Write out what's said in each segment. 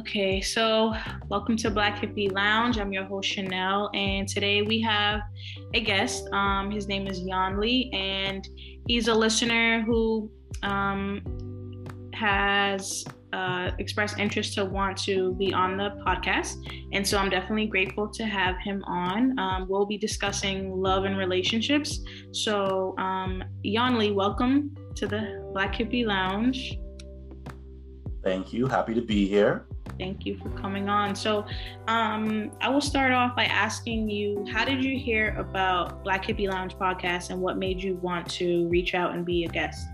Okay, so welcome to Black Hippie Lounge. I'm your host Chanel, and today we have a guest. Um, his name is Yan Lee, and he's a listener who um, has uh, expressed interest to want to be on the podcast. And so I'm definitely grateful to have him on. Um, we'll be discussing love and relationships. So, um, Yan Lee, welcome to the Black Hippie Lounge. Thank you. Happy to be here. Thank you for coming on. So, um, I will start off by asking you how did you hear about Black Hippie Lounge podcast and what made you want to reach out and be a guest?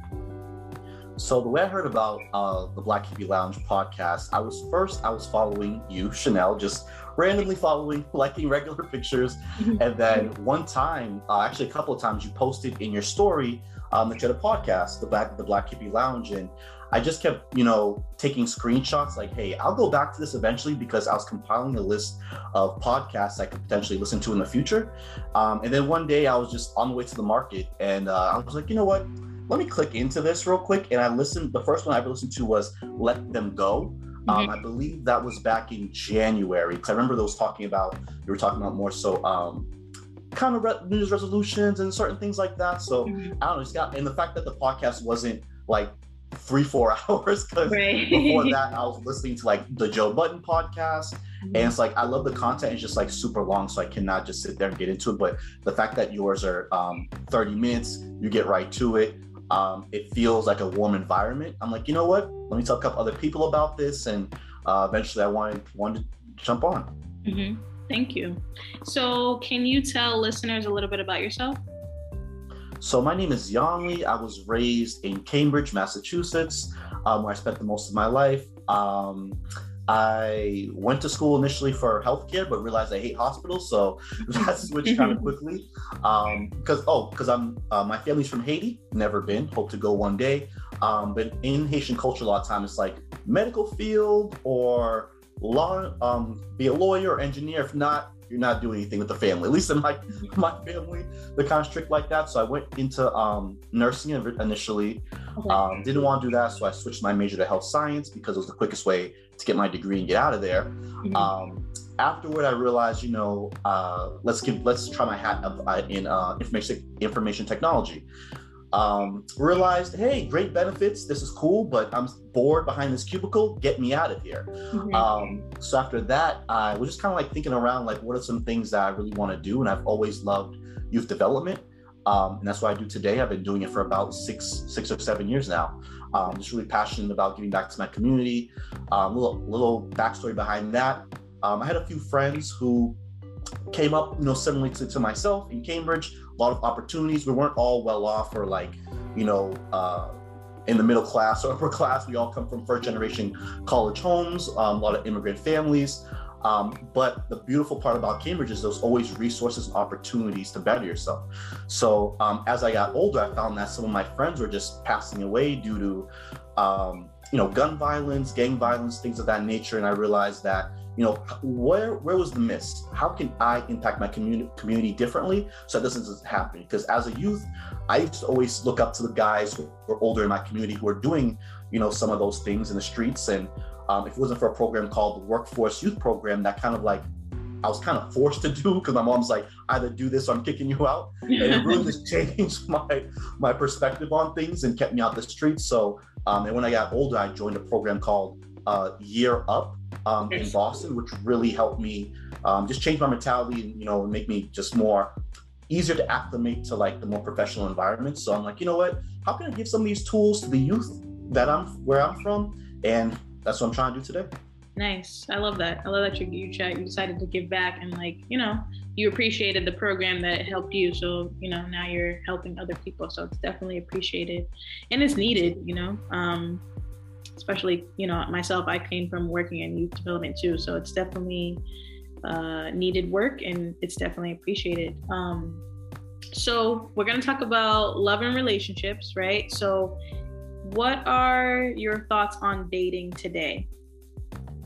So the way I heard about uh, the Black Hippie Lounge podcast, I was first I was following you, Chanel, just randomly following, liking regular pictures, and then one time, uh, actually a couple of times, you posted in your story um, that you had a podcast, the Black the Black Hippie Lounge, and I just kept, you know, taking screenshots like, hey, I'll go back to this eventually because I was compiling a list of podcasts I could potentially listen to in the future. Um, and then one day I was just on the way to the market and uh, I was like, you know what? Let me click into this real quick. And I listened, the first one I ever listened to was Let Them Go. Um, mm-hmm. I believe that was back in January because I remember those talking about, you were talking about more so um, kind of re- news resolutions and certain things like that. So mm-hmm. I don't know, it's got, and the fact that the podcast wasn't like three four hours because right. before that I was listening to like the Joe Budden podcast. Mm-hmm. and it's like I love the content. It's just like super long so I cannot just sit there and get into it. But the fact that yours are um, 30 minutes you get right to it um, it feels like a warm environment. I'm like you know what? Let me tell a couple other people about this and uh, eventually I wanted wanted to jump on. Mm-hmm. thank you. So can you tell listeners a little bit about yourself so my name is Yan Lee. I was raised in Cambridge, Massachusetts, um, where I spent the most of my life. Um, I went to school initially for healthcare, but realized I hate hospitals, so that switched kind of quickly. Because um, oh, because I'm uh, my family's from Haiti, never been, hope to go one day. Um, but in Haitian culture, a lot of times it's like medical field or law, um, be a lawyer or engineer. If not, you're not doing anything with the family. At least in my my family, they're kind of strict like that. So I went into um, nursing initially. Okay. Um, didn't want to do that, so I switched my major to health science because it was the quickest way to get my degree and get out of there. Mm-hmm. Um, afterward, I realized, you know, uh, let's give let's try my hat uh, in uh, information information technology um, realized, hey, great benefits. This is cool, but I'm bored behind this cubicle. Get me out of here. Mm-hmm. Um, so after that, I was just kind of like thinking around, like, what are some things that I really want to do? And I've always loved youth development. Um, and that's what I do today. I've been doing it for about six, six or seven years now. Um, just really passionate about giving back to my community. Um, little, little backstory behind that. Um, I had a few friends who came up, you know, similarly to, to myself in Cambridge, a lot of opportunities. We weren't all well off or like, you know, uh, in the middle class or upper class. We all come from first generation college homes, um, a lot of immigrant families. Um, but the beautiful part about Cambridge is there's always resources and opportunities to better yourself. So um, as I got older, I found that some of my friends were just passing away due to, um, you know, gun violence, gang violence, things of that nature. And I realized that you know where where was the miss how can i impact my community community differently so that doesn't happen because as a youth i used to always look up to the guys who were older in my community who are doing you know some of those things in the streets and um, if it wasn't for a program called the workforce youth program that kind of like I was kind of forced to do because my mom's like, either do this or I'm kicking you out. And it really just changed my my perspective on things and kept me out the streets. So, um, and when I got older, I joined a program called uh, Year Up, um, in Boston, which really helped me um, just change my mentality and you know make me just more easier to acclimate to like the more professional environment. So I'm like, you know what? How can I give some of these tools to the youth that I'm where I'm from? And that's what I'm trying to do today. Nice. I love that. I love that you you, you decided to give back and like you know you appreciated the program that helped you. So you know now you're helping other people. So it's definitely appreciated and it's needed. You know. Um, especially you know myself i came from working in youth development too so it's definitely uh, needed work and it's definitely appreciated. Um, so we're going to talk about love and relationships right? So what are your thoughts on dating today?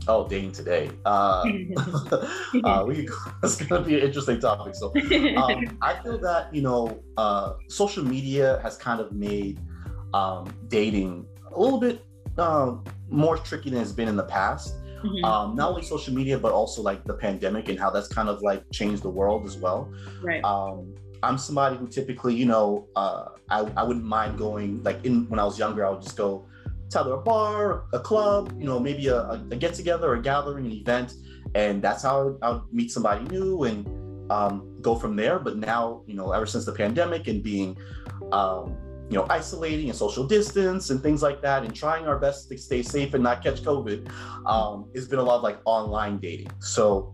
Oh dating today. Uh, uh we it's gonna be an interesting topic. So um, i feel that you know uh, social media has kind of made um, dating a little bit uh, more tricky than it's been in the past. Mm-hmm. Um, not only social media, but also like the pandemic and how that's kind of like changed the world as well. Right. Um, I'm somebody who typically, you know, uh, I, I wouldn't mind going like in when I was younger, I would just go to either a bar, a club, you know, maybe a, a get together, a gathering, an event, and that's how I would meet somebody new and um, go from there. But now, you know, ever since the pandemic and being, um, you know, isolating and social distance and things like that, and trying our best to stay safe and not catch COVID, um, it's been a lot of like online dating. So,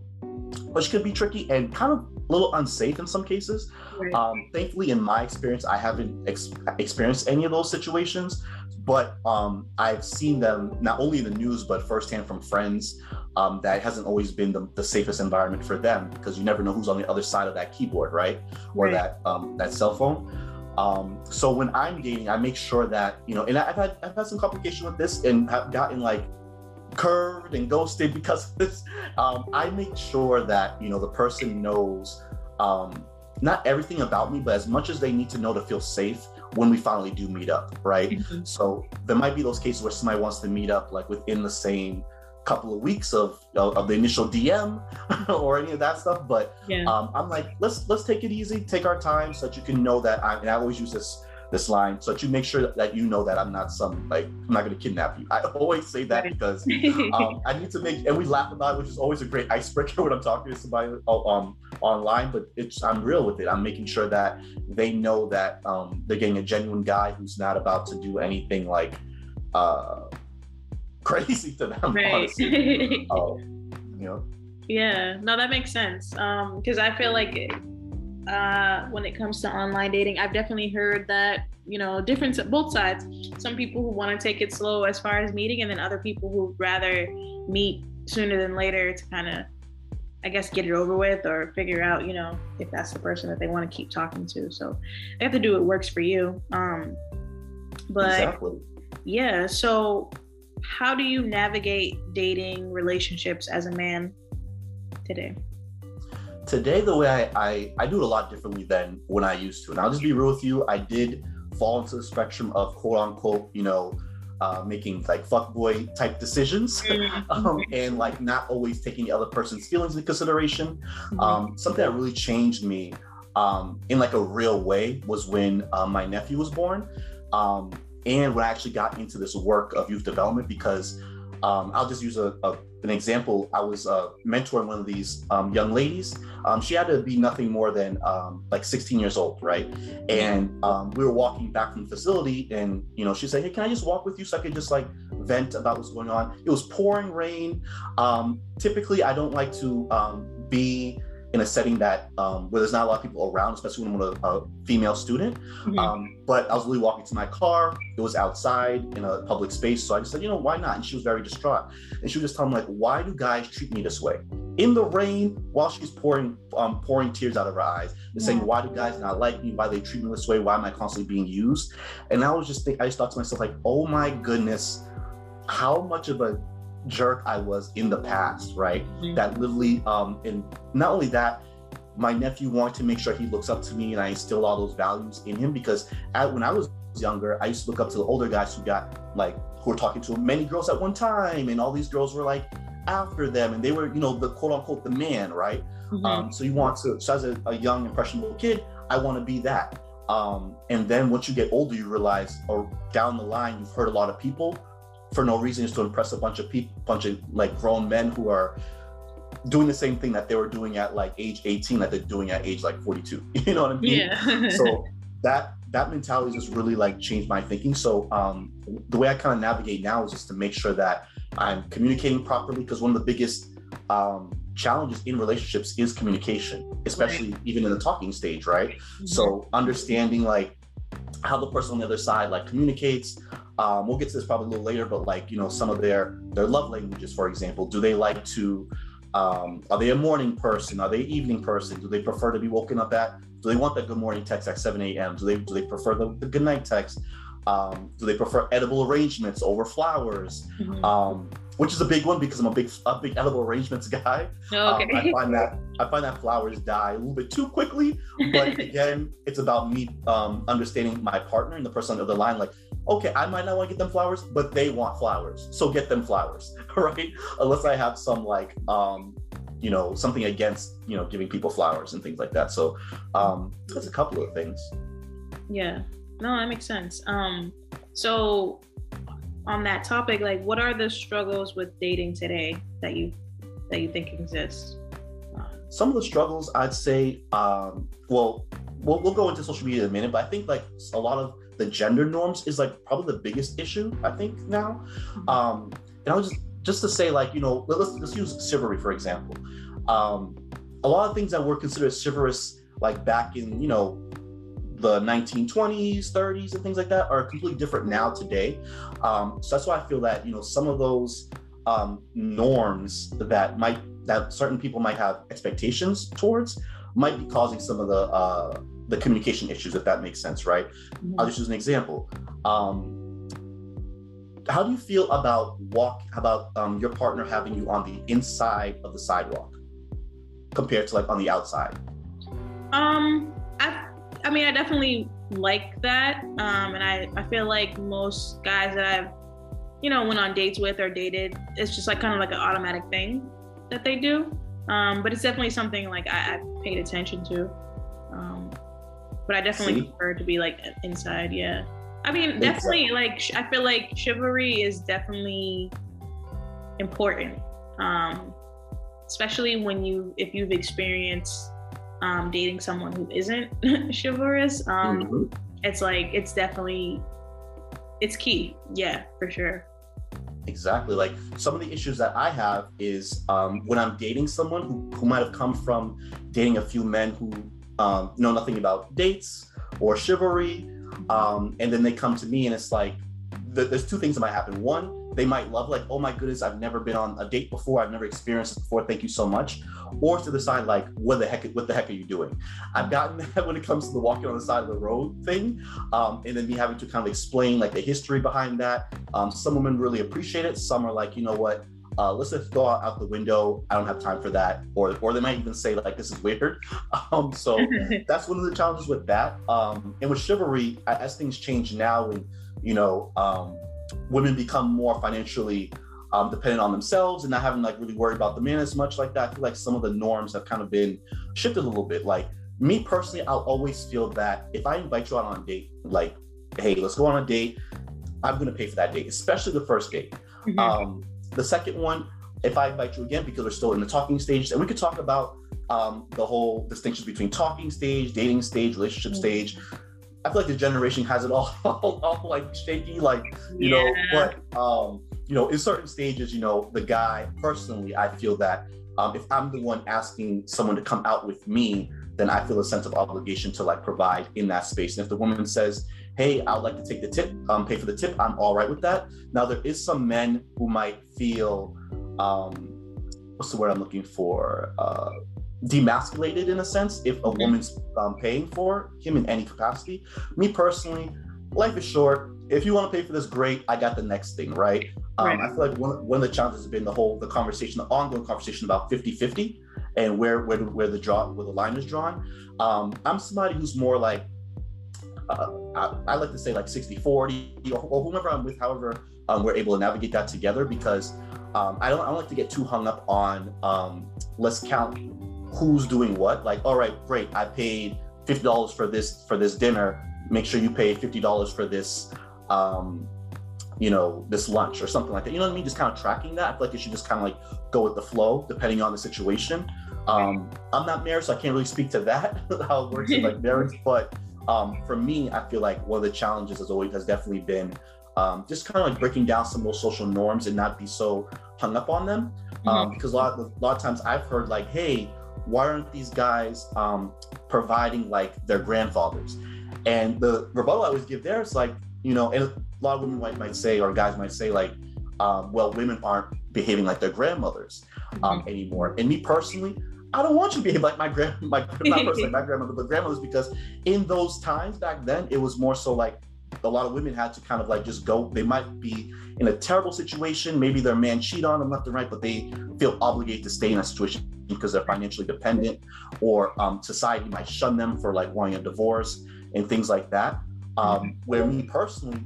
which could be tricky and kind of a little unsafe in some cases. Right. Um, thankfully, in my experience, I haven't ex- experienced any of those situations, but um, I've seen them not only in the news but firsthand from friends. Um, that hasn't always been the, the, safest environment for them because you never know who's on the other side of that keyboard, right, or right. that um, that cell phone. Um, so when I'm dating, I make sure that you know, and I've had I've had some complication with this and have gotten like curved and ghosted because of this. Um, I make sure that you know the person knows um, not everything about me, but as much as they need to know to feel safe when we finally do meet up, right? Mm-hmm. So there might be those cases where somebody wants to meet up like within the same couple of weeks of of the initial DM or any of that stuff. But yeah. um, I'm like, let's let's take it easy, take our time, so that you can know that I and I always use this this line so that you make sure that you know that I'm not some like I'm not going to kidnap you. I always say that because um, I need to make and we laugh about it, which is always a great icebreaker when I'm talking to somebody uh, um, online. But it's I'm real with it. I'm making sure that they know that um, they're getting a genuine guy who's not about to do anything like uh, crazy to them. Right. Um, you know. Yeah, no, that makes sense. Um, Because I feel like uh, when it comes to online dating. I've definitely heard that, you know, different both sides. Some people who want to take it slow as far as meeting, and then other people who rather meet sooner than later to kind of, I guess, get it over with or figure out, you know, if that's the person that they want to keep talking to. So they have to do what works for you. Um, but exactly. yeah, so how do you navigate dating relationships as a man today? today the way I, I, I do it a lot differently than when I used to. And I'll just be real with you. I did fall into the spectrum of quote unquote, you know, uh, making like fuckboy type decisions mm-hmm. um, and like not always taking the other person's feelings into consideration. Mm-hmm. Um, something that really changed me um, in like a real way was when uh, my nephew was born. Um, and when I actually got into this work of youth development because um, I'll just use a, a, an example. I was uh, mentoring one of these um, young ladies. Um, she had to be nothing more than um, like 16 years old, right? And um, we were walking back from the facility, and you know, she said, "Hey, can I just walk with you so I could just like vent about what's going on?" It was pouring rain. Um, typically, I don't like to be in a setting that um, where there's not a lot of people around, especially when I'm a, a female student. Mm-hmm. Um, but I was really walking to my car. It was outside in a public space, so I just said, you know, why not? And she was very distraught, and she was just telling me like, why do guys treat me this way? In the rain, while she's pouring um, pouring tears out of her eyes, and yeah. saying, why do guys not like me? Why they treat me this way? Why am I constantly being used? And I was just think I just thought to myself like, oh my goodness, how much of a jerk I was in the past, right? Mm-hmm. That literally, um, and not only that, my nephew wanted to make sure he looks up to me and I instill all those values in him because at, when I was younger, I used to look up to the older guys who got like, who were talking to many girls at one time. And all these girls were like after them and they were, you know, the quote unquote, the man, right? Mm-hmm. Um, so you want to, so as a, a young, impressionable kid, I want to be that. Um, and then once you get older, you realize, or down the line, you've heard a lot of people for no reason is to impress a bunch of people, bunch of like grown men who are doing the same thing that they were doing at like age 18 that they're doing at age like 42 you know what i mean? Yeah. So that that mentality just really like changed my thinking. So um the way i kind of navigate now is just to make sure that i'm communicating properly because one of the biggest um challenges in relationships is communication especially right. even in the talking stage right? Mm-hmm. so understanding like how the person on the other side like communicates um, we'll get to this probably a little later, but like you know, some of their their love languages, for example, do they like to? Um, are they a morning person? Are they evening person? Do they prefer to be woken up at? Do they want that good morning text at 7 a.m.? Do they do they prefer the, the good night text? Um, do they prefer edible arrangements over flowers? Mm-hmm. Um, which is a big one because I'm a big a big edible arrangements guy. Oh, okay. Um, I find that I find that flowers die a little bit too quickly. But again, it's about me um, understanding my partner and the person on the other line. Like okay, I might not want to get them flowers, but they want flowers, so get them flowers, right? Unless I have some like, um, you know, something against you know giving people flowers and things like that. So um, that's a couple of things. Yeah, no, that makes sense. Um, so on that topic, like, what are the struggles with dating today that you that you think exist? Some of the struggles, I'd say, um, well, we'll, we'll go into social media in a minute, but I think like a lot of the gender norms is like probably the biggest issue I think now. Mm-hmm. Um, and I was just just to say like you know let's let's use chivalry for example. Um, a lot of things that were considered chivalrous like back in you know the 1920s 30s and things like that are completely different now today um, so that's why i feel that you know some of those um, norms that might that certain people might have expectations towards might be causing some of the uh, the communication issues, if that makes sense, right? Mm-hmm. I'll just use an example. Um, how do you feel about walk about um, your partner having you on the inside of the sidewalk compared to like on the outside? Um, I I mean, I definitely like that, um, and I I feel like most guys that I've you know went on dates with or dated, it's just like kind of like an automatic thing that they do. Um, but it's definitely something like I, I paid attention to. But I definitely See? prefer to be like inside. Yeah. I mean, definitely like I feel like chivalry is definitely important. Um, especially when you if you've experienced um, dating someone who isn't chivalrous. Um, mm-hmm. It's like it's definitely it's key. Yeah, for sure. Exactly. Like some of the issues that I have is um, when I'm dating someone who, who might have come from dating a few men who um, know nothing about dates or chivalry. Um, and then they come to me and it's like, there's two things that might happen. One, they might love like, oh my goodness, I've never been on a date before. I've never experienced this before. Thank you so much. Or to the side, like, what the heck, what the heck are you doing? I've gotten that when it comes to the walking on the side of the road thing, um, and then me having to kind of explain like the history behind that. Um, some women really appreciate it. Some are like, you know what, uh, let's just go out the window. I don't have time for that. Or, or they might even say like, this is weird. Um, so that's one of the challenges with that. Um, and with chivalry, as things change now and, you know, um, women become more financially um, dependent on themselves and not having like really worry about the man as much like that. I feel like some of the norms have kind of been shifted a little bit. Like me personally, I'll always feel that if I invite you out on a date, like, hey, let's go on a date, I'm gonna pay for that date, especially the first date. Mm-hmm. Um, the second one, if I invite you again, because we're still in the talking stage, and we could talk about um, the whole distinctions between talking stage, dating stage, relationship mm-hmm. stage. I feel like the generation has it all, all, all like shaky, like you yeah. know. But um, you know, in certain stages, you know, the guy personally, I feel that um, if I'm the one asking someone to come out with me, then I feel a sense of obligation to like provide in that space. And if the woman says, "Hey, I'd like to take the tip, um, pay for the tip," I'm all right with that. Now there is some men who might feel, um, what's the word I'm looking for? Uh, demasculated in a sense if a woman's um, paying for him in any capacity. Me personally, life is short. If you want to pay for this, great. I got the next thing, right? Um, right. I feel like one, one of the challenges has been the whole the conversation, the ongoing conversation about 50-50 and where where where the draw where the line is drawn. Um, I'm somebody who's more like uh, I, I, like to say like 60 40 or, or whomever I'm with, however um, we're able to navigate that together because um, I don't I don't like to get too hung up on um, let's count who's doing what. Like, all right, great, I paid fifty dollars for this for this dinner. Make sure you pay fifty dollars for this, um, you know, this lunch or something like that. You know what I mean? Just kind of tracking that. I feel like you should just kind of like go with the flow, depending on the situation. Um, I'm not married, so I can't really speak to that how it works in like marriage. But um, for me, I feel like one of the challenges has always has definitely been um, just kind of like breaking down some of those social norms and not be so hung up on them. Mm-hmm. Um, because a lot, a lot of times I've heard like, hey, why aren't these guys um, providing like their grandfathers? And the rebuttal I always give there is like, you know, and a lot of women might, might say, or guys might say, like, um, well, women aren't behaving like their grandmothers um, mm-hmm. anymore. And me personally, I don't want you to behave like my grand, my not personally my grandmother, but grandmothers, because in those times back then, it was more so like a lot of women had to kind of like just go. They might be in a terrible situation. Maybe their man cheat on them left and right, but they feel obligated to stay in that situation because they're financially dependent, or um, society might shun them for like wanting a divorce and things like that. Um, where me personally,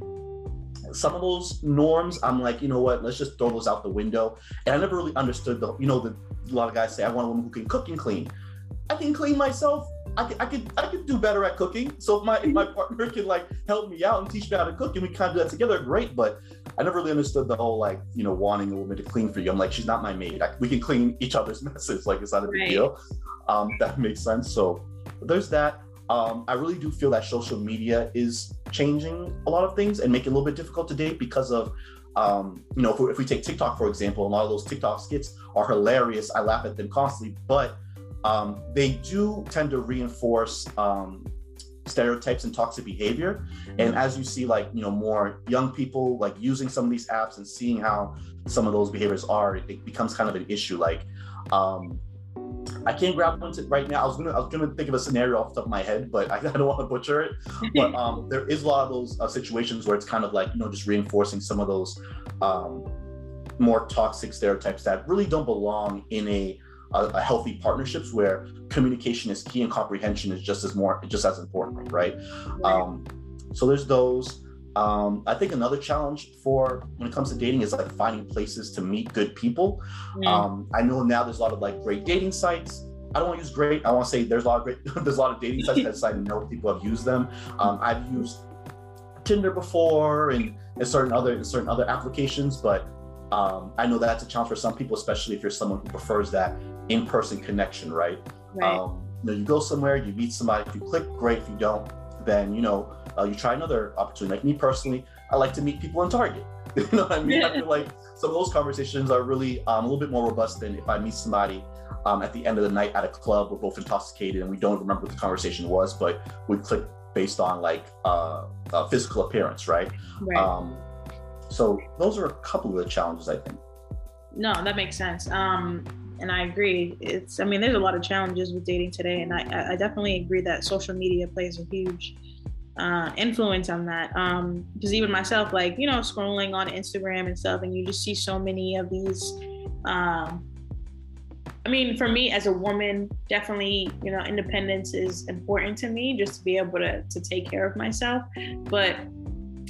some of those norms, I'm like, you know what? Let's just throw those out the window. And I never really understood the, you know, the a lot of guys say I want a woman who can cook and clean. I can clean myself. I could, I could, I could do better at cooking. So if my if my partner can like help me out and teach me how to cook, and we kind of do that together, great. But I never really understood the whole like you know wanting a woman to clean for you. I'm like, she's not my maid. I, we can clean each other's messes. Like it's not a big right. deal. Um, that makes sense. So there's that. Um, I really do feel that social media is changing a lot of things and making it a little bit difficult to date because of um, you know, if we, if we, take TikTok for example, a lot of those TikTok skits are hilarious. I laugh at them constantly, but um, they do tend to reinforce um, stereotypes and toxic behavior. And as you see, like you know, more young people like using some of these apps and seeing how some of those behaviors are, it becomes kind of an issue. Like, um, I can't grab one right now. I was gonna I was gonna think of a scenario off the top of my head, but I, I don't want to butcher it. But um, there is a lot of those uh, situations where it's kind of like you know just reinforcing some of those um, more toxic stereotypes that really don't belong in a, a, a healthy partnerships where communication is key and comprehension is just as more just as important, right? Um, so there's those. Um, I think another challenge for when it comes to dating is like finding places to meet good people. Mm. Um, I know now there's a lot of like great dating sites. I don't want to use great. I want to say there's a lot of great. there's a lot of dating sites that I know people have used them. Um, I've used Tinder before and, and certain other and certain other applications, but um, I know that's a challenge for some people, especially if you're someone who prefers that in-person connection, right? right. Um, you know, you go somewhere, you meet somebody. If you click, great. If you don't, then you know uh, you try another opportunity. Like me personally, I like to meet people in Target. you know what I mean? I feel like some of those conversations are really um, a little bit more robust than if I meet somebody um, at the end of the night at a club. We're both intoxicated and we don't remember what the conversation was, but we click based on like uh, uh, physical appearance, right? right. Um, so those are a couple of the challenges, I think. No, that makes sense. Um, and I agree. It's, I mean, there's a lot of challenges with dating today, and I, I definitely agree that social media plays a huge uh, influence on that. Because um, even myself, like, you know, scrolling on Instagram and stuff, and you just see so many of these. Um, I mean, for me as a woman, definitely, you know, independence is important to me just to be able to, to take care of myself. But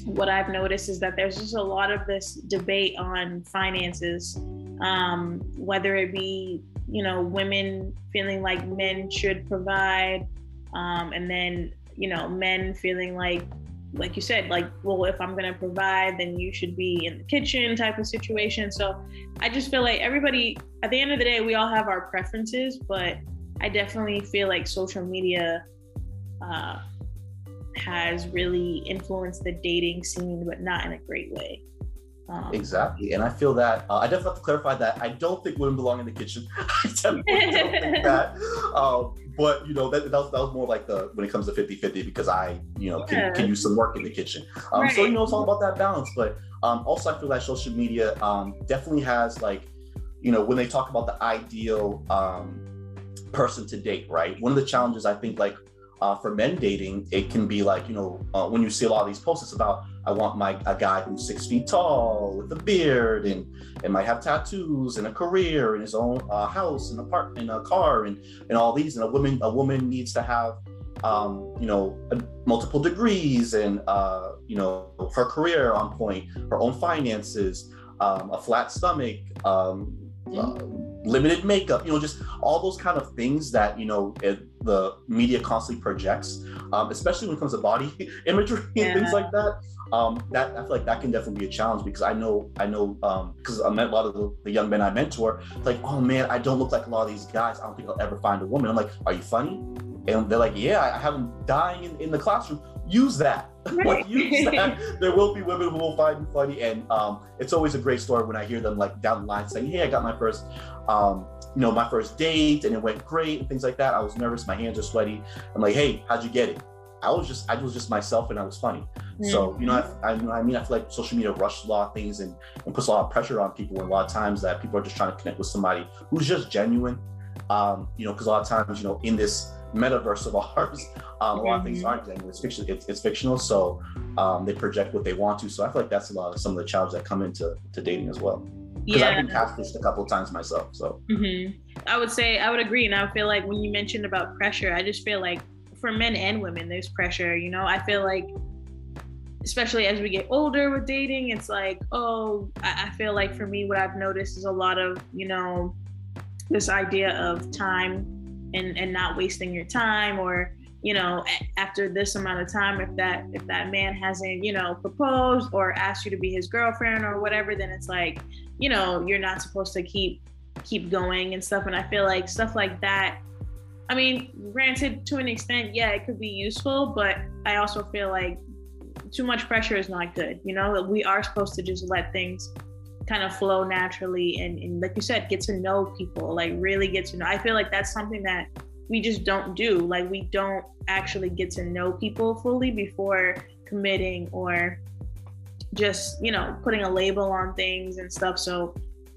what I've noticed is that there's just a lot of this debate on finances, um, whether it be, you know, women feeling like men should provide, um, and then you know, men feeling like, like you said, like, well, if I'm gonna provide, then you should be in the kitchen type of situation. So I just feel like everybody, at the end of the day, we all have our preferences, but I definitely feel like social media uh, has really influenced the dating scene, but not in a great way. Um, exactly, and I feel that uh, I definitely have to clarify that I don't think women belong in the kitchen. I definitely don't think that. Um, but you know that, that, was, that was more like the when it comes to 50-50 because I you know can, can use some work in the kitchen. Um, right. So you know it's all about that balance. But um, also I feel that social media um, definitely has like you know when they talk about the ideal um, person to date, right? One of the challenges I think like uh, for men dating, it can be like, you know, uh, when you see a lot of these posts, it's about, I want my a guy who's six feet tall with a beard and and might have tattoos and a career and his own uh, house and apartment, and a car and and all these. And a woman a woman needs to have, um, you know, multiple degrees and uh, you know her career on point, her own finances, um, a flat stomach, um, mm-hmm limited makeup, you know, just all those kind of things that, you know, it, the media constantly projects, um, especially when it comes to body imagery and yeah. things like that. Um, that I feel like that can definitely be a challenge because I know I know because um, I met a lot of the, the, young men I mentor. Like, oh man, I don't look like a lot of these guys. I don't think I'll ever find a woman. I'm like, are you funny? And they're like, yeah, I have them dying in, in the classroom. Use that. like use that. There will be women who will find you funny, and um, it's always a great story when I hear them like down the line saying, "Hey, I got my first, um, you know, my first date, and it went great, and things like that." I was nervous, my hands are sweaty. I'm like, "Hey, how'd you get it?" I was just I was just myself, and I was funny. Mm-hmm. So you know, I, I, I mean, I feel like social media rushes a lot of things and, and puts a lot of pressure on people. And a lot of times that people are just trying to connect with somebody who's just genuine. Um, you know, because a lot of times, you know, in this metaverse of ours. Um, a lot of things mm-hmm. aren't genuine. It's fiction. It's, it's fictional, so um, they project what they want to. So I feel like that's a lot of some of the challenges that come into to dating as well. Because yeah. I've been catfished a couple of times myself. So mm-hmm. I would say I would agree, and I feel like when you mentioned about pressure, I just feel like for men and women, there's pressure. You know, I feel like especially as we get older with dating, it's like, oh, I, I feel like for me, what I've noticed is a lot of, you know, this idea of time and and not wasting your time or you know after this amount of time if that if that man hasn't you know proposed or asked you to be his girlfriend or whatever then it's like you know you're not supposed to keep keep going and stuff. And i feel like stuff like that i mean granted to an extent yeah it could be useful but i also feel like too much pressure is not good you know we are supposed to just let things kind of flow naturally and, and like you said get to know people like really get to know i feel like that's something that we just don't do. Like we don't actually get to know people fully before committing or just you know putting a label on things and stuff. So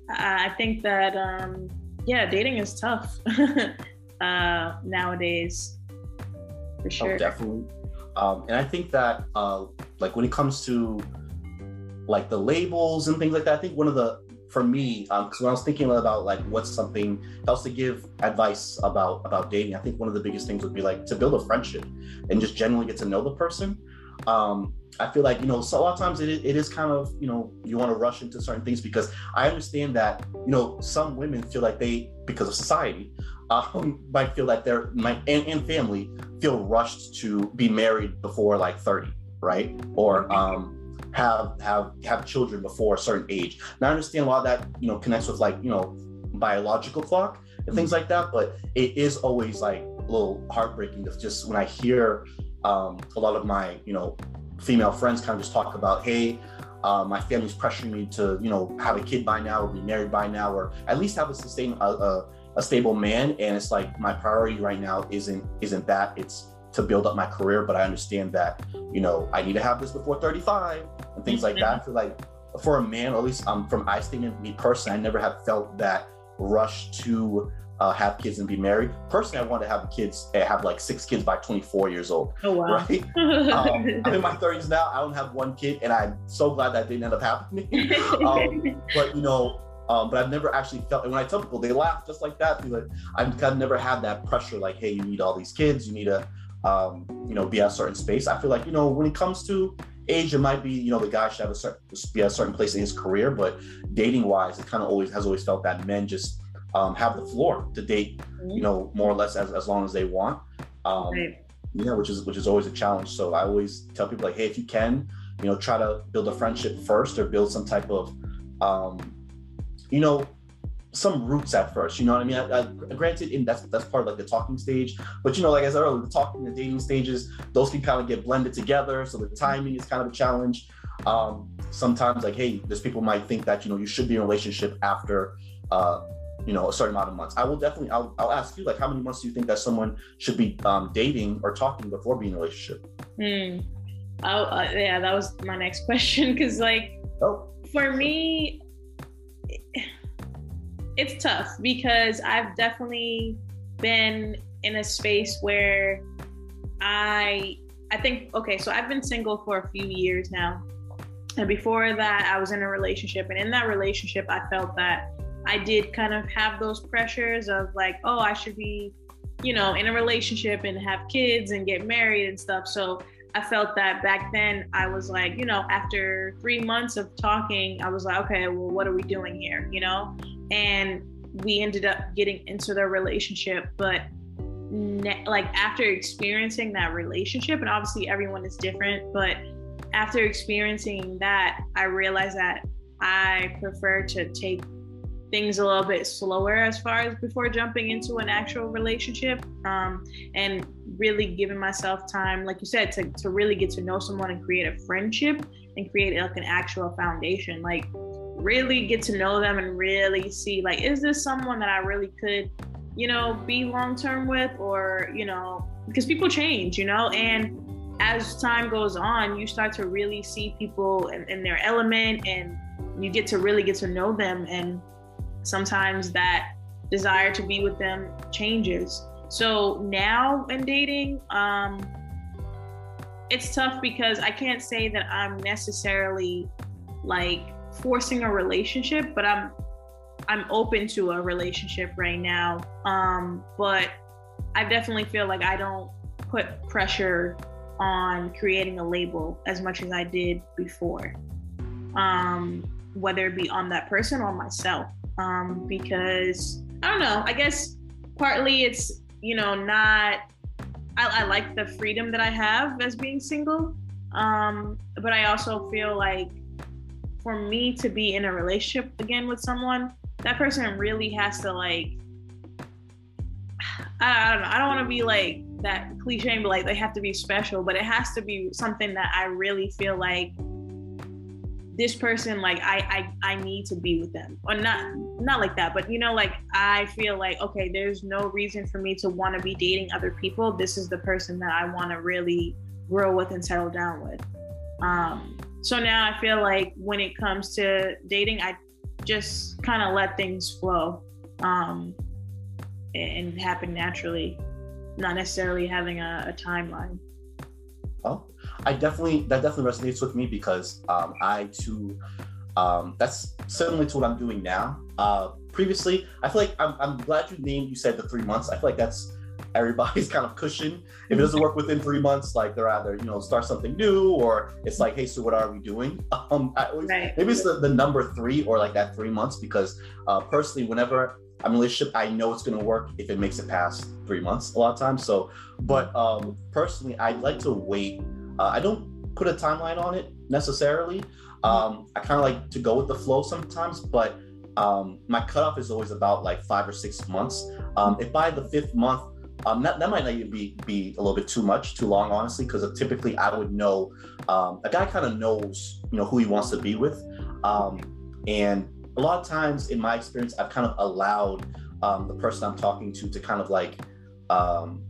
I think that um, yeah, dating is tough uh, nowadays for oh, sure. Oh, definitely. Um, and I think that uh, like when it comes to like the labels and things like that, I think one of the for me, because um, when I was thinking about like what's something else to give advice about about dating, I think one of the biggest things would be like to build a friendship and just generally get to know the person. Um, I feel like you know, so a lot of times it it is kind of you know you want to rush into certain things because I understand that you know some women feel like they because of society um, might feel like they're might and, and family feel rushed to be married before like 30 right or um have have have children before a certain age. Now I understand a lot of that, you know, connects with like, you know, biological clock and things like that, but it is always like a little heartbreaking to just when I hear um, a lot of my, you know, female friends kind of just talk about, hey, uh, my family's pressuring me to, you know, have a kid by now or be married by now, or at least have a sustain a, a, a stable man. And it's like my priority right now isn't isn't that. It's to build up my career, but I understand that, you know, I need to have this before 35 and things like that. I feel like for a man, or at least um, from I statement, me personally, I never have felt that rush to uh, have kids and be married. Personally, I want to have kids, eh, have like six kids by 24 years old. Oh, wow. Right? um, I'm in my 30s now. I don't have one kid, and I'm so glad that didn't end up happening. um, but, you know, um, but I've never actually felt, and when I tell people, they laugh just like that. Like, I've kind of never had that pressure, like, hey, you need all these kids, you need to um, you know, be at a certain space. I feel like, you know, when it comes to age, it might be, you know, the guy should have a certain be at a certain place in his career, but dating wise, it kind of always has always felt that men just um, have the floor to date, you know, more or less as, as long as they want. Um, right. Yeah, which is which is always a challenge. So I always tell people like, hey, if you can, you know, try to build a friendship first or build some type of, um, you know, some roots at first. You know what I mean? I, I, granted, in that's that's part of like the talking stage, but you know, like I said earlier, the talking, the dating stages, those can kind of get blended together. So the timing is kind of a challenge. Um, sometimes, like, hey, there's people might think that you know you should be in a relationship after. Uh, you know a certain amount of months i will definitely i'll, I'll ask you like how many months do you think that someone should be um, dating or talking before being in a relationship hmm. oh uh, yeah that was my next question because like oh. for me it's tough because I've definitely been in a space where I I think okay, so I've been single for a few years now. And before that, I was in a relationship and in that relationship I felt that I did kind of have those pressures of like, oh, I should be, you know, in a relationship and have kids and get married and stuff. So I felt that back then I was like, you know, after three months of talking, I was like, okay, well, what are we doing here? You know? And we ended up getting into their relationship. But ne- like after experiencing that relationship, and obviously everyone is different, but after experiencing that, I realized that I prefer to take things a little bit slower as far as before jumping into an actual relationship um, and really giving myself time like you said to, to really get to know someone and create a friendship and create like an actual foundation like really get to know them and really see like is this someone that i really could you know be long term with or you know because people change you know and as time goes on you start to really see people in, in their element and you get to really get to know them and sometimes that desire to be with them changes. So now in dating, um, it's tough because I can't say that I'm necessarily like forcing a relationship, but I'm I'm open to a relationship right now. Um, but I definitely feel like I don't put pressure on creating a label as much as I did before, um, whether it be on that person or myself. Um, because I don't know, I guess partly it's, you know, not, I, I like the freedom that I have as being single. Um, but I also feel like for me to be in a relationship again with someone, that person really has to like I, don't know. I don't want to be like that cliche be like they have to be special, but it has to be something that I really feel like this person like I, I I need to be with them or not not like that but you know like I feel like okay there's no reason for me to want to be dating other people this is the person that I want to really grow with and settle down with um so now I feel like when it comes to dating I just kind of let things flow um and happen naturally, not necessarily having a, a timeline. Oh, I definitely that definitely resonates with me because um, I too um, that's similar to what I'm doing now. Uh, previously, I feel like I'm, I'm glad you named you said the three months. I feel like that's everybody's kind of cushion. If it doesn't work within three months, like they're either you know start something new or it's like, hey, so what are we doing? Um, always, right. maybe it's the, the number three or like that three months because uh, personally, whenever I'm in a relationship, I know it's gonna work if it makes it past three months a lot of times. So, but um, personally, I'd like to wait. Uh, I don't put a timeline on it necessarily. Um, I kind of like to go with the flow sometimes, but um, my cutoff is always about like five or six months. Um, if by the fifth month, um, that, that might not even be, be a little bit too much, too long, honestly, because typically I would know um, a guy kind of knows, you know, who he wants to be with. Um, and a lot of times in my experience, I've kind of allowed um, the person I'm talking to to kind of like um,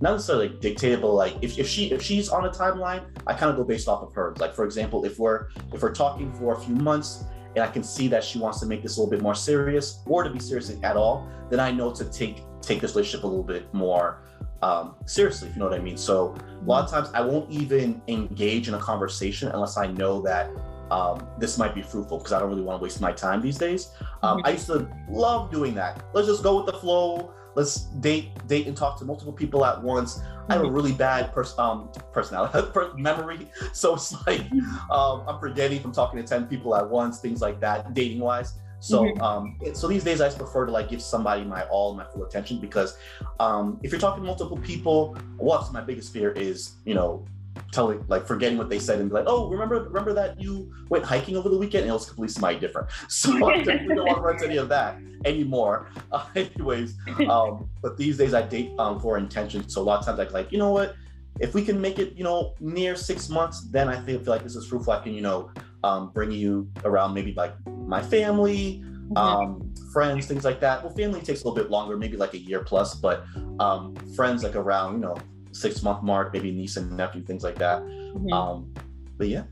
not necessarily like dictate, but like if, if she if she's on a timeline, I kind of go based off of her. Like for example, if we're if we're talking for a few months and I can see that she wants to make this a little bit more serious or to be serious at all, then I know to take take this relationship a little bit more um, seriously, if you know what I mean. So a lot of times I won't even engage in a conversation unless I know that um, this might be fruitful because I don't really want to waste my time these days. Um, mm-hmm. I used to love doing that. Let's just go with the flow. Let's date, date, and talk to multiple people at once. Mm-hmm. I have a mm-hmm. really bad pers- um, personality memory, so it's like mm-hmm. um, I'm forgetting if I'm talking to ten people at once, things like that, dating wise. So, mm-hmm. um, so these days I just prefer to like give somebody my all, my full attention because um, if you're talking to multiple people, what's my biggest fear is you know telling like forgetting what they said and be like, oh, remember remember that you went hiking over the weekend and it was completely somebody different. So I definitely don't want to run into any of that anymore. Uh, anyways, um, but these days I date um, for intention. So a lot of times I like, you know what? If we can make it, you know, near six months, then I feel, feel like this is fruitful. I can, you know, um, bring you around maybe like my family, mm-hmm. um, friends, things like that. Well, family takes a little bit longer, maybe like a year plus, but um, friends like around, you know, six month mark, maybe niece and nephew, things like that. Mm-hmm. Um, but yeah.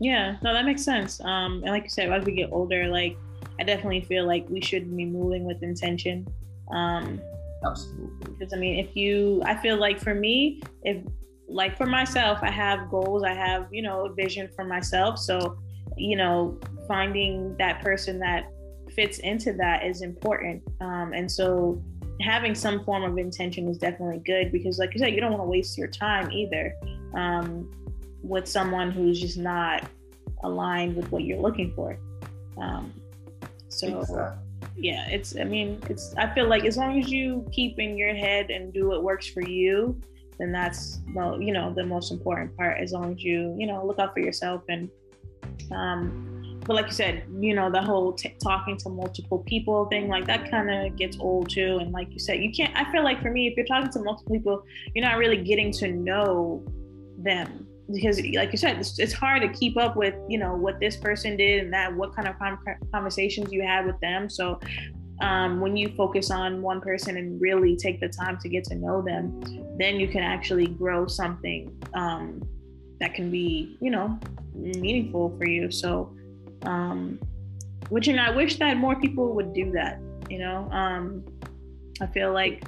Yeah, no, that makes sense. Um, and like you said, as we get older, like I definitely feel like we should be moving with intention. Um, Absolutely. Because I mean, if you, I feel like for me, if like for myself, I have goals, I have you know a vision for myself. So, you know, finding that person that fits into that is important. Um, and so having some form of intention is definitely good because like you said you don't want to waste your time either um, with someone who's just not aligned with what you're looking for um, so exactly. yeah it's i mean it's i feel like as long as you keep in your head and do what works for you then that's well you know the most important part as long as you you know look out for yourself and um, but like you said, you know, the whole t- talking to multiple people thing, like that kind of gets old too. And like you said, you can't, I feel like for me, if you're talking to multiple people, you're not really getting to know them because like you said it's, it's, hard to keep up with you know what this person did and that what kind of conversations you had with them so um, when you focus on one person and really take the time to get to know them then you can actually grow something um, that can be you know meaningful for you so um, which and I wish that more people would do that. You know, um, I feel like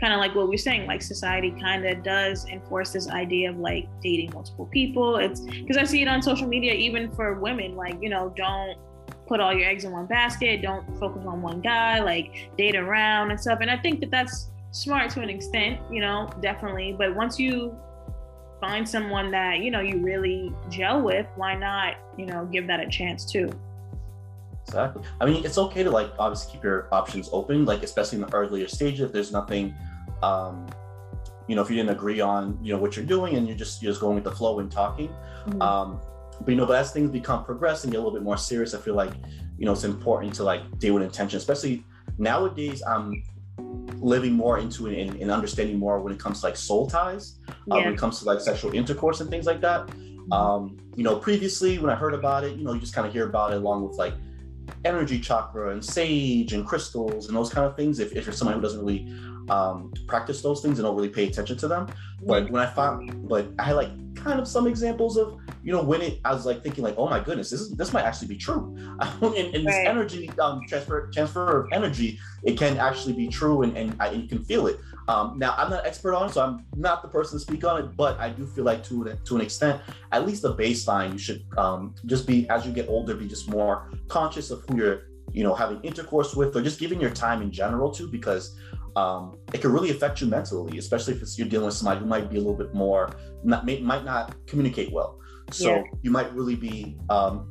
kind of like what we're saying, like society kind of does enforce this idea of like dating multiple people. It's because I see it on social media, even for women, like, you know, don't put all your eggs in one basket, don't focus on one guy, like date around and stuff. And I think that that's smart to an extent, you know, definitely. But once you find someone that you know you really gel with why not you know give that a chance too exactly i mean it's okay to like obviously keep your options open like especially in the earlier stage if there's nothing um you know if you didn't agree on you know what you're doing and you're just you're just going with the flow and talking mm-hmm. um but you know but as things become progress and get a little bit more serious i feel like you know it's important to like deal with intention especially nowadays i'm living more into it and, and understanding more when it comes to like soul ties yeah. uh, when it comes to like sexual intercourse and things like that mm-hmm. um you know previously when i heard about it you know you just kind of hear about it along with like energy chakra and sage and crystals and those kind of things if, if you're someone who doesn't really um, practice those things and don't really pay attention to them but when i found but i had like kind of some examples of you know, when it, I was like thinking like, oh my goodness, this is this might actually be true. and, and right. this energy um, transfer transfer of energy, it can actually be true, and and, I, and you can feel it. Um, now, I'm not an expert on it, so I'm not the person to speak on it, but I do feel like to to an extent, at least the baseline, you should um, just be as you get older, be just more conscious of who you're you know having intercourse with, or just giving your time in general to, because um, it can really affect you mentally, especially if you're dealing with somebody who might be a little bit more, not, may, might not communicate well. So yeah. you might really be um,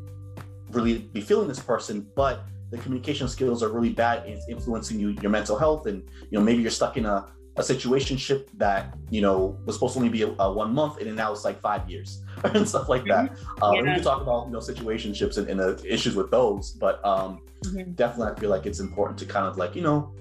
really be feeling this person, but the communication skills are really bad it's influencing you your mental health and you know maybe you're stuck in a a situationship that you know was supposed to only be a, a one month and now it's like five years and stuff like that. Mm-hmm. Uh, yeah. We can talk about you know situationships and, and the issues with those, but um, mm-hmm. definitely I feel like it's important to kind of like you know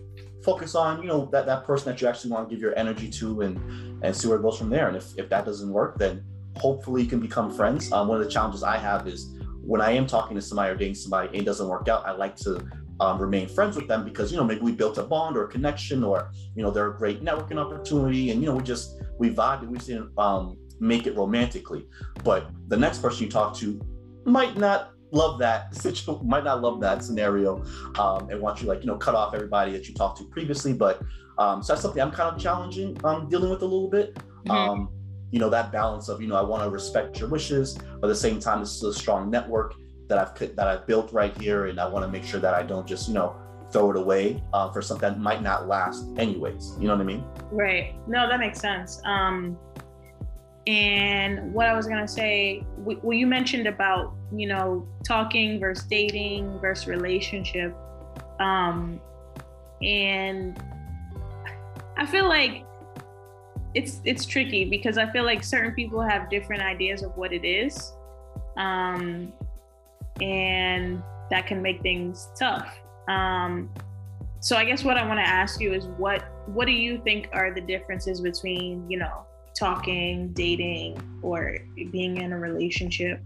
focus on you know that that person that you actually want to give your energy to and and see where it goes from there. And if if that doesn't work, then hopefully you can become friends. Um, one of the challenges I have is when I am talking to somebody or dating somebody and it doesn't work out, I like to um, remain friends with them because you know maybe we built a bond or a connection or you know they're a great networking opportunity and you know we just we vibe and we didn't um, make it romantically. But the next person you talk to might not love that situation, might not love that scenario um, and want you like you know cut off everybody that you talked to previously. But um, so that's something I'm kind of challenging um, dealing with a little bit. Mm-hmm. Um, you know that balance of you know I want to respect your wishes, but at the same time this is a strong network that I've that I've built right here, and I want to make sure that I don't just you know throw it away uh, for something that might not last anyways. You know what I mean? Right. No, that makes sense. Um, and what I was gonna say, well, you mentioned about you know talking versus dating versus relationship, um, and I feel like it's it's tricky because I feel like certain people have different ideas of what it is, um, and that can make things tough. Um, so I guess what I want to ask you is what what do you think are the differences between you know talking, dating, or being in a relationship?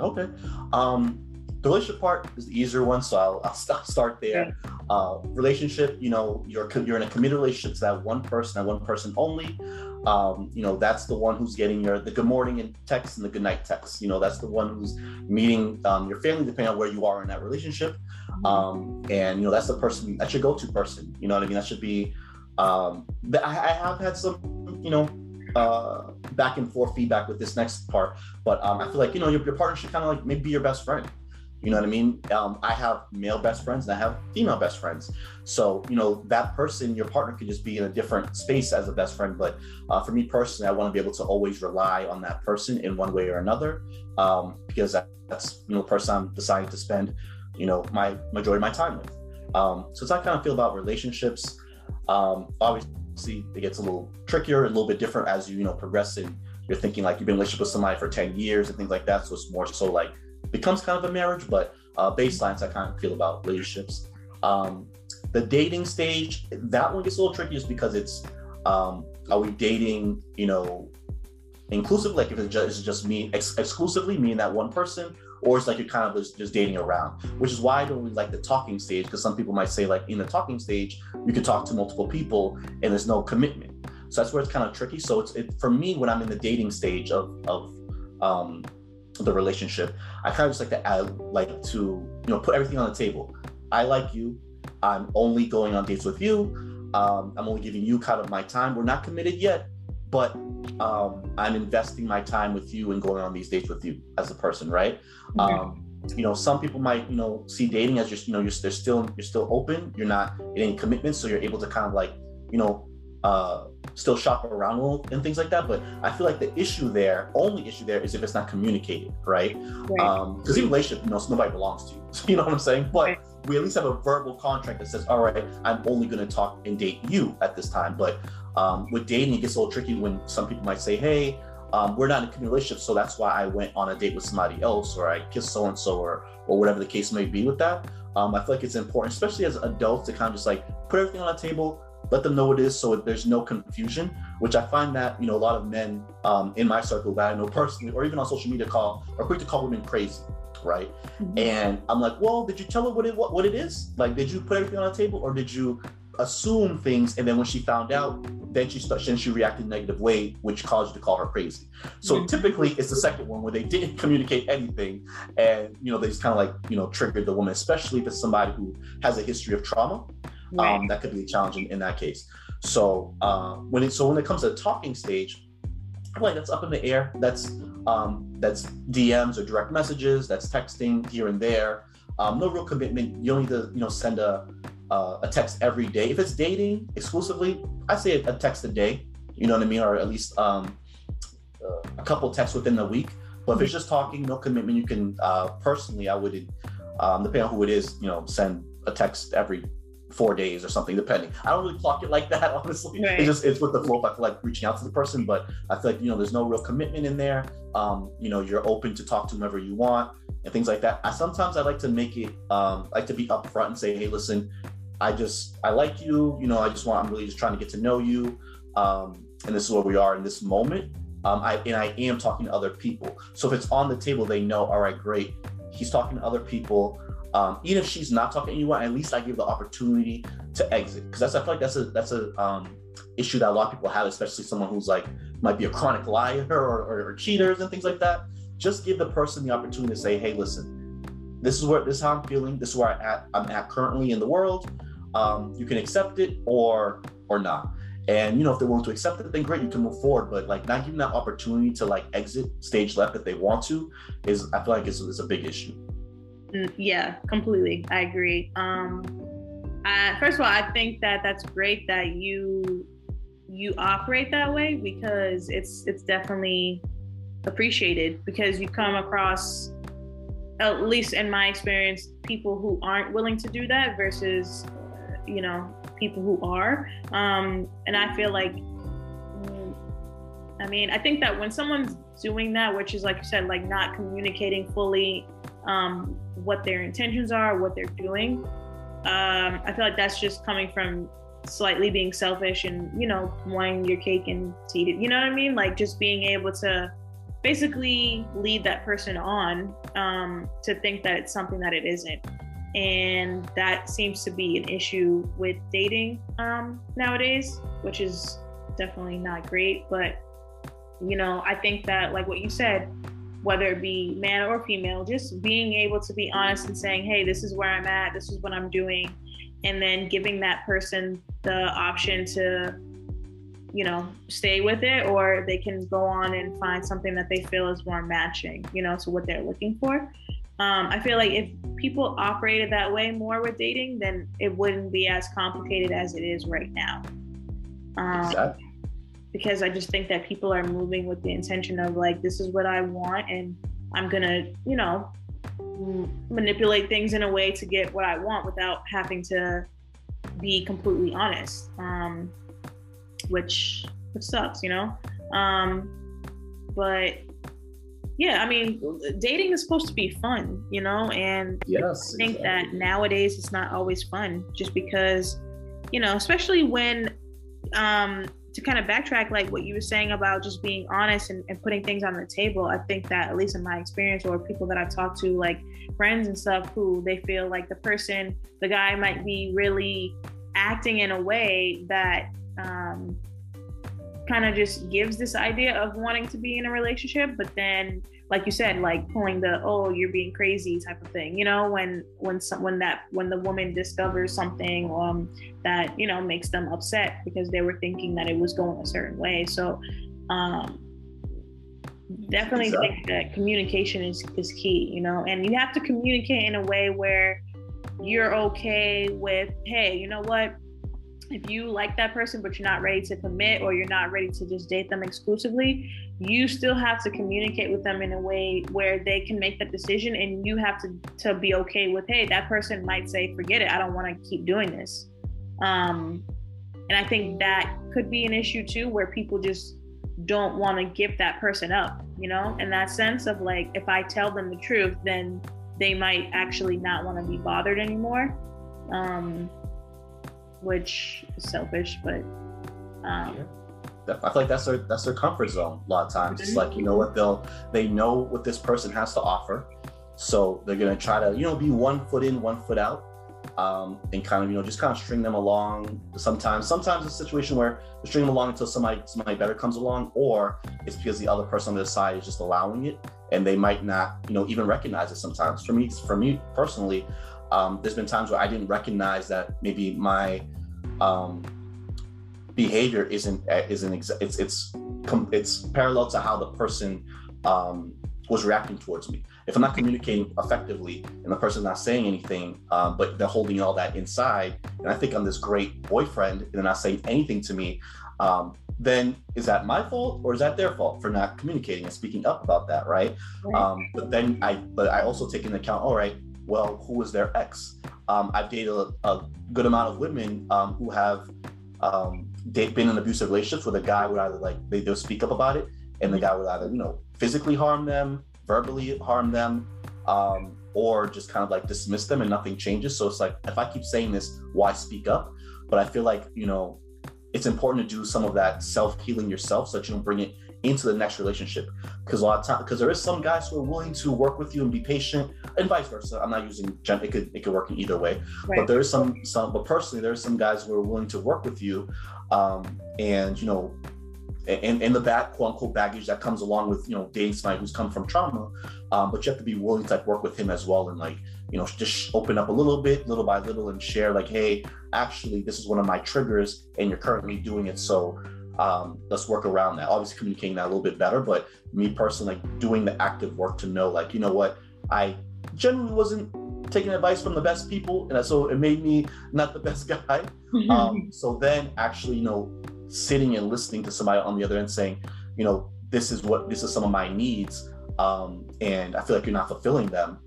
Okay. Um, the relationship part is the easier one, so I'll, I'll start there. Uh, relationship, you know, you're you're in a committed relationship to that one person, that one person only. Um, you know, that's the one who's getting your the good morning and text and the good night text. You know, that's the one who's meeting um, your family, depending on where you are in that relationship. Mm-hmm. Um, and you know, that's the person that's your go-to person. You know what I mean? That should be. Um, I, I have had some, you know, uh, back and forth feedback with this next part, but um, I feel like you know your, your partner should kind of like maybe be your best friend. You know what I mean? Um, I have male best friends and I have female best friends. So, you know, that person, your partner could just be in a different space as a best friend. But uh, for me personally, I want to be able to always rely on that person in one way or another um, because that's, you know, the person I'm deciding to spend, you know, my majority of my time with. Um, so it's how I kind of feel about relationships. Um, obviously, it gets a little trickier, a little bit different as you, you know, progress and you're thinking like you've been in relationship with somebody for 10 years and things like that. So it's more so like, becomes kind of a marriage, but uh, baselines I kind of feel about relationships. Um, the dating stage, that one gets a little tricky just because it's um, are we dating, you know, inclusive, like if it's just, it's just me, ex- exclusively me and that one person, or it's like you're kind of just, just dating around, which is why I don't really like the talking stage because some people might say, like, in the talking stage, you can talk to multiple people and there's no commitment. So that's where it's kind of tricky. So it's it, for me when I'm in the dating stage of, of um, the relationship, I kind of just like to add, like to you know put everything on the table. I like you. I'm only going on dates with you. Um, I'm only giving you kind of my time. We're not committed yet, but um, I'm investing my time with you and going on these dates with you as a person, right? Mm-hmm. Um, you know, some people might you know see dating as just you know you're they're still you're still open. You're not in any commitment, so you're able to kind of like you know uh, still shop around and things like that. But I feel like the issue there, only issue there, is if it's not communicated, right? Because right. um, in relationship, you know, nobody belongs to you. you know what I'm saying? But right. we at least have a verbal contract that says, all right, I'm only going to talk and date you at this time. But um, with dating, it gets a little tricky when some people might say, hey, um, we're not in a committed relationship, so that's why I went on a date with somebody else, or I kissed so and so, or or whatever the case may be with that. Um, I feel like it's important, especially as adults, to kind of just like put everything on the table, let them know what it is, so there's no confusion. Which I find that you know a lot of men um, in my circle that I know personally, or even on social media, call are quick to call women crazy, right? Mm-hmm. And I'm like, well, did you tell her what it what, what it is? Like, did you put everything on the table, or did you assume things and then when she found out then she started then she reacted in a negative way which caused you to call her crazy. So mm-hmm. typically it's the second one where they didn't communicate anything and you know they just kind of like you know triggered the woman especially if it's somebody who has a history of trauma right. um, that could be challenging in that case. So uh, when it so when it comes to the talking stage I'm like that's up in the air. That's um, that's dms or direct messages that's texting here and there. Um, no real commitment. You don't need to you know send a uh, a text every day. If it's dating exclusively, I say a text a day. You know what I mean, or at least um, uh, a couple texts within the week. But if it's just talking, no commitment, you can uh, personally, I would, um, depending on who it is, you know, send a text every four days or something, depending. I don't really clock it like that, honestly. Right. It's just it's with the flow. I feel like reaching out to the person, but I feel like you know there's no real commitment in there. Um, you know, you're open to talk to whomever you want and things like that. I sometimes I like to make it um, like to be upfront and say, hey, listen, I just I like you. You know, I just want I'm really just trying to get to know you. Um, and this is where we are in this moment. Um, I and I am talking to other people. So if it's on the table, they know. All right, great. He's talking to other people. Um, even if she's not talking to anyone, at least I give the opportunity to exit because that's I feel like that's a that's a um, issue that a lot of people have, especially someone who's like might be a chronic liar or, or, or cheaters and things like that. Just give the person the opportunity to say, "Hey, listen, this is where this is how I'm feeling. This is where I at, I'm at currently in the world um, you can accept it or or not. And you know, if they're willing to accept it, then great, you can move forward. But like not giving that opportunity to like exit stage left if they want to is I feel like it's, it's a big issue. Mm, yeah, completely. I agree. Um, I, first of all, I think that that's great that you you operate that way because it's it's definitely appreciated because you come across at least in my experience people who aren't willing to do that versus you know people who are. Um, and i feel like i mean i think that when someone's doing that which is like you said like not communicating fully um, what their intentions are what they're doing um, i feel like that's just coming from slightly being selfish and you know wanting your cake and eat it. You know what i mean? Like just being able to basically lead that person on um, to think that it's something that it isn't and that seems to be an issue with dating um, nowadays, which is definitely not great. But you know, I think that like what you said, whether it be man or female, just being able to be honest and saying, "Hey, this is where I'm at. This is what I'm doing," and then giving that person the option to you know stay with it or they can go on and find something that they feel is more matching you know to what they're looking for um, I feel like if people operated that way more with dating, then it wouldn't be as complicated as it is right now. Um, exactly. Because I just think that people are moving with the intention of like, this is what I want, and I'm gonna, you know, manipulate things in a way to get what I want without having to be completely honest, um, which which sucks, you know. Um, but yeah, I mean, dating is supposed to be fun, you know, and yes, I think exactly. that nowadays it's not always fun just because, you know, especially when, um, to kind of backtrack, like what you were saying about just being honest and, and putting things on the table, I think that, at least in my experience, or people that I've talked to, like friends and stuff, who they feel like the person, the guy might be really acting in a way that, um, kind of just gives this idea of wanting to be in a relationship but then like you said like pulling the oh you're being crazy type of thing you know when when some when that when the woman discovers something um that you know makes them upset because they were thinking that it was going a certain way. So um definitely think that communication is is key you know and you have to communicate in a way where you're okay with hey you know what if you like that person but you're not ready to commit or you're not ready to just date them exclusively you still have to communicate with them in a way where they can make that decision and you have to to be okay with hey that person might say forget it i don't want to keep doing this. Um and i think that could be an issue too where people just don't want to give that person up you know? In that sense of like if i tell them the truth then they might actually not want to be bothered anymore. Um which is selfish, but um, yeah. I feel like that's their that's their comfort zone a lot of times. It's like you know what they'll they know what this person has to offer, so they're gonna try to you know be one foot in, one foot out, um, and kind of you know just kind of string them along. Sometimes sometimes it's a situation where they string them along until somebody somebody better comes along, or it's because the other person on the side is just allowing it, and they might not you know even recognize it. Sometimes for me for me personally, um, there's been times where I didn't recognize that maybe my um, behavior isn't isn't exa- it's it's it's parallel to how the person um, was reacting towards me. If I'm not communicating effectively and the person's not saying anything, um, but they're holding all that inside, and I think I'm this great boyfriend, and they're not saying anything to me, um, then is that my fault or is that their fault for not communicating and speaking up about that, right? right. Um, but then I, but I also take into account, all right, well, who was their ex? Um, I've dated a, a, good amount of women um, who have um, been in abusive relationships where the guy would either like they, they'll speak up about it, and the guy would either you know physically harm them, verbally harm them, um, or just kind of like dismiss them, and nothing changes. So it's like if I keep saying this, why speak up? But I feel like you know it's important to do some of that self healing yourself so that you don't bring it into the next relationship. Because a lot of time because there is some guys who are willing to work with you and be patient and vice versa. I'm not using gen it could it could work in either way. Right. but there is some some but personally there's some guys who are willing to work with you um and you know and, and the bad quote unquote baggage that comes along with you know dating somebody who's come from trauma um, but you have to be willing to like work with him as well and like you know just open up a little bit little by little and share like hey actually this is one of my triggers and you're currently doing it. So um, let's work around that. Obviously, communicating that a little bit better, but me personally, like doing the active work to know, like, you know what, I generally wasn't taking advice from the best people, and so it made me not the best guy. um, so then, actually, you know, sitting and listening to somebody on the other end saying, you know, this is what this is some of my needs, um, and I feel like you're not fulfilling them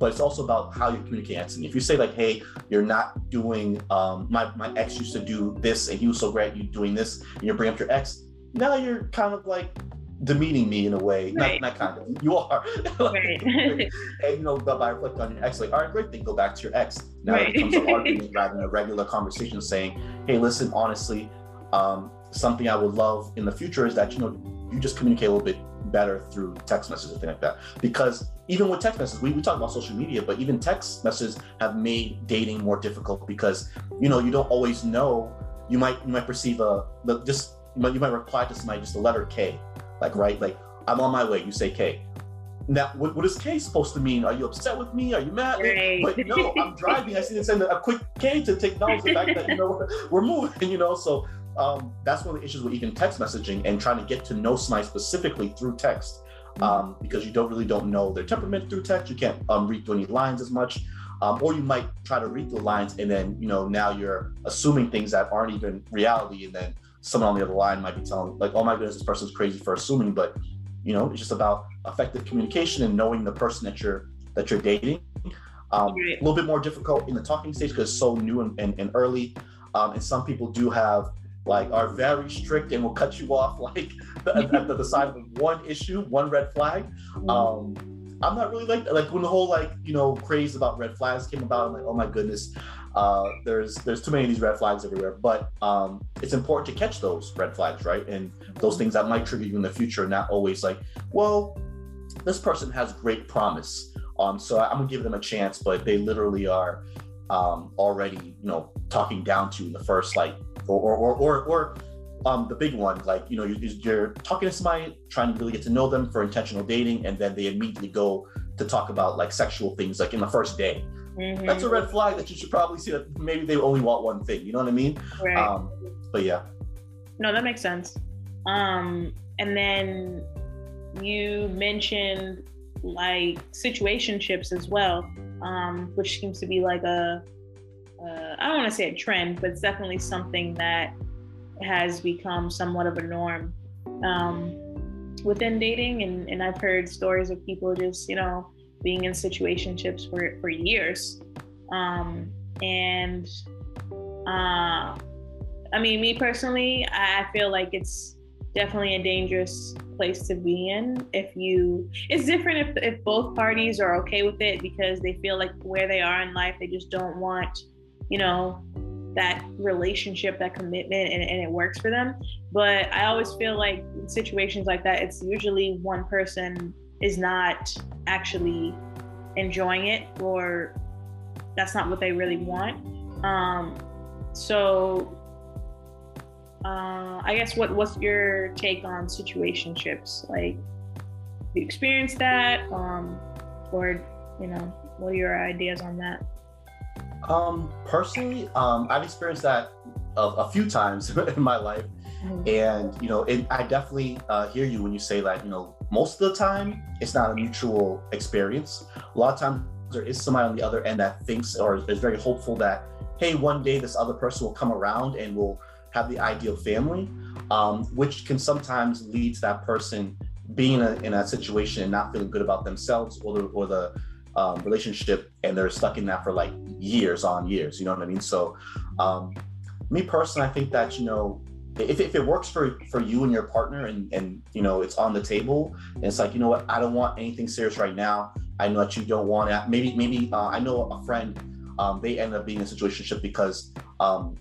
but it's also about how you communicate to me. If you say like, "Hey, you're not doing," um, my my ex used to do this, and he was so great, you doing this, and you bring up your ex. Now you're kind of like demeaning me in a way. Right. Not, not kind of. You are. right. and you know, but by reflecting on your ex, like, all right, great, then go back to your ex. Now right. it becomes an argument rather than a regular conversation saying, "Hey, listen, honestly, um, something I would love in the future is that you know you just communicate a little bit better through text messages and things like that. Because even with text messages, we, we talk about social media, but even text messages have made dating more difficult because you know you don't always know. You might you might perceive a just you might, you might reply to somebody just a letter K, like right, like I'm on my way. You say K. Now, what, what is K supposed to mean? Are you upset with me? Are you mad? Right. But no, I'm driving. I see them send a quick K to take acknowledge the fact that you know we're moving. You know, so um, that's one of the issues with even text messaging and trying to get to know somebody specifically through text mm-hmm. um, because you don't really don't know their temperament through text. You can't um, read through any lines as much. Um, or you might try to read the lines and then you know now you're assuming things that aren't even reality and then someone on the other line might be telling like oh my goodness this person's crazy for assuming but you know it's just about effective communication and knowing the person that you're that you're dating um, a little bit more difficult in the talking stage because it's so new and, and, and early um, and some people do have like are very strict and will cut you off like at, at the side of one issue, one red flag. Mm-hmm. Um, I'm not really like like when the whole like you know craze about red flags came about. I'm like, oh my goodness, uh, there's there's too many of these red flags everywhere. But um, it's important to catch those red flags, right? And those things that might trigger you in the future, not always like, well, this person has great promise, um, so I'm gonna give them a chance, but they literally are um, already you know talking down to in the first like or or or, or um, the big one, like you know, you're, you're, talking to somebody, trying to really get to know them for intentional dating, and then they immediately go to talk about like sexual things, like in the first day. Mm-hmm. That's a red flag that you should probably see that maybe they only want one thing. You know what I mean? Right. Um, but yeah. No, that makes sense. Um, and then you mentioned like situationships as well, um, which seems to be like a uh, I don't want to say a trend, but it's definitely something that has become somewhat of a norm um, within dating. And, and I've heard stories of people just, you know, being in situationships for, for years. Um, and uh, I mean, me personally, I feel like it's definitely a dangerous place to be in if you it's different if, if both parties are okay with it because they feel like where they are in life they just don't want you know that relationship that commitment and, and it works for them. But i always feel like situations like that it's usually one person is not actually enjoying it or that's not what they really want. Um, so uh, I guess what what's your take on situationships? Like, you experienced that, um, or you know, what are your ideas on that? Um, personally, um, I've experienced that a, a few times in my life, mm-hmm. and you know, it, I definitely uh, hear you when you say that. You know, most of the time it's not a mutual experience. A lot of times there is somebody on the other end that thinks or is very hopeful that, hey, one day this other person will come around and will have the ideal family, um, which can sometimes lead to that person being in a, in a situation and not feeling good about themselves or the, or the um, relationship, and they're stuck in that for like years on years. You know what I mean? So, um, me personally, I think that you know, if, if it works for for you and your partner, and and you know, it's on the table, and it's like you know what, I don't want anything serious right now. I know that you don't want it. Maybe maybe uh, I know a friend. Um, they ended up being in a situation because um,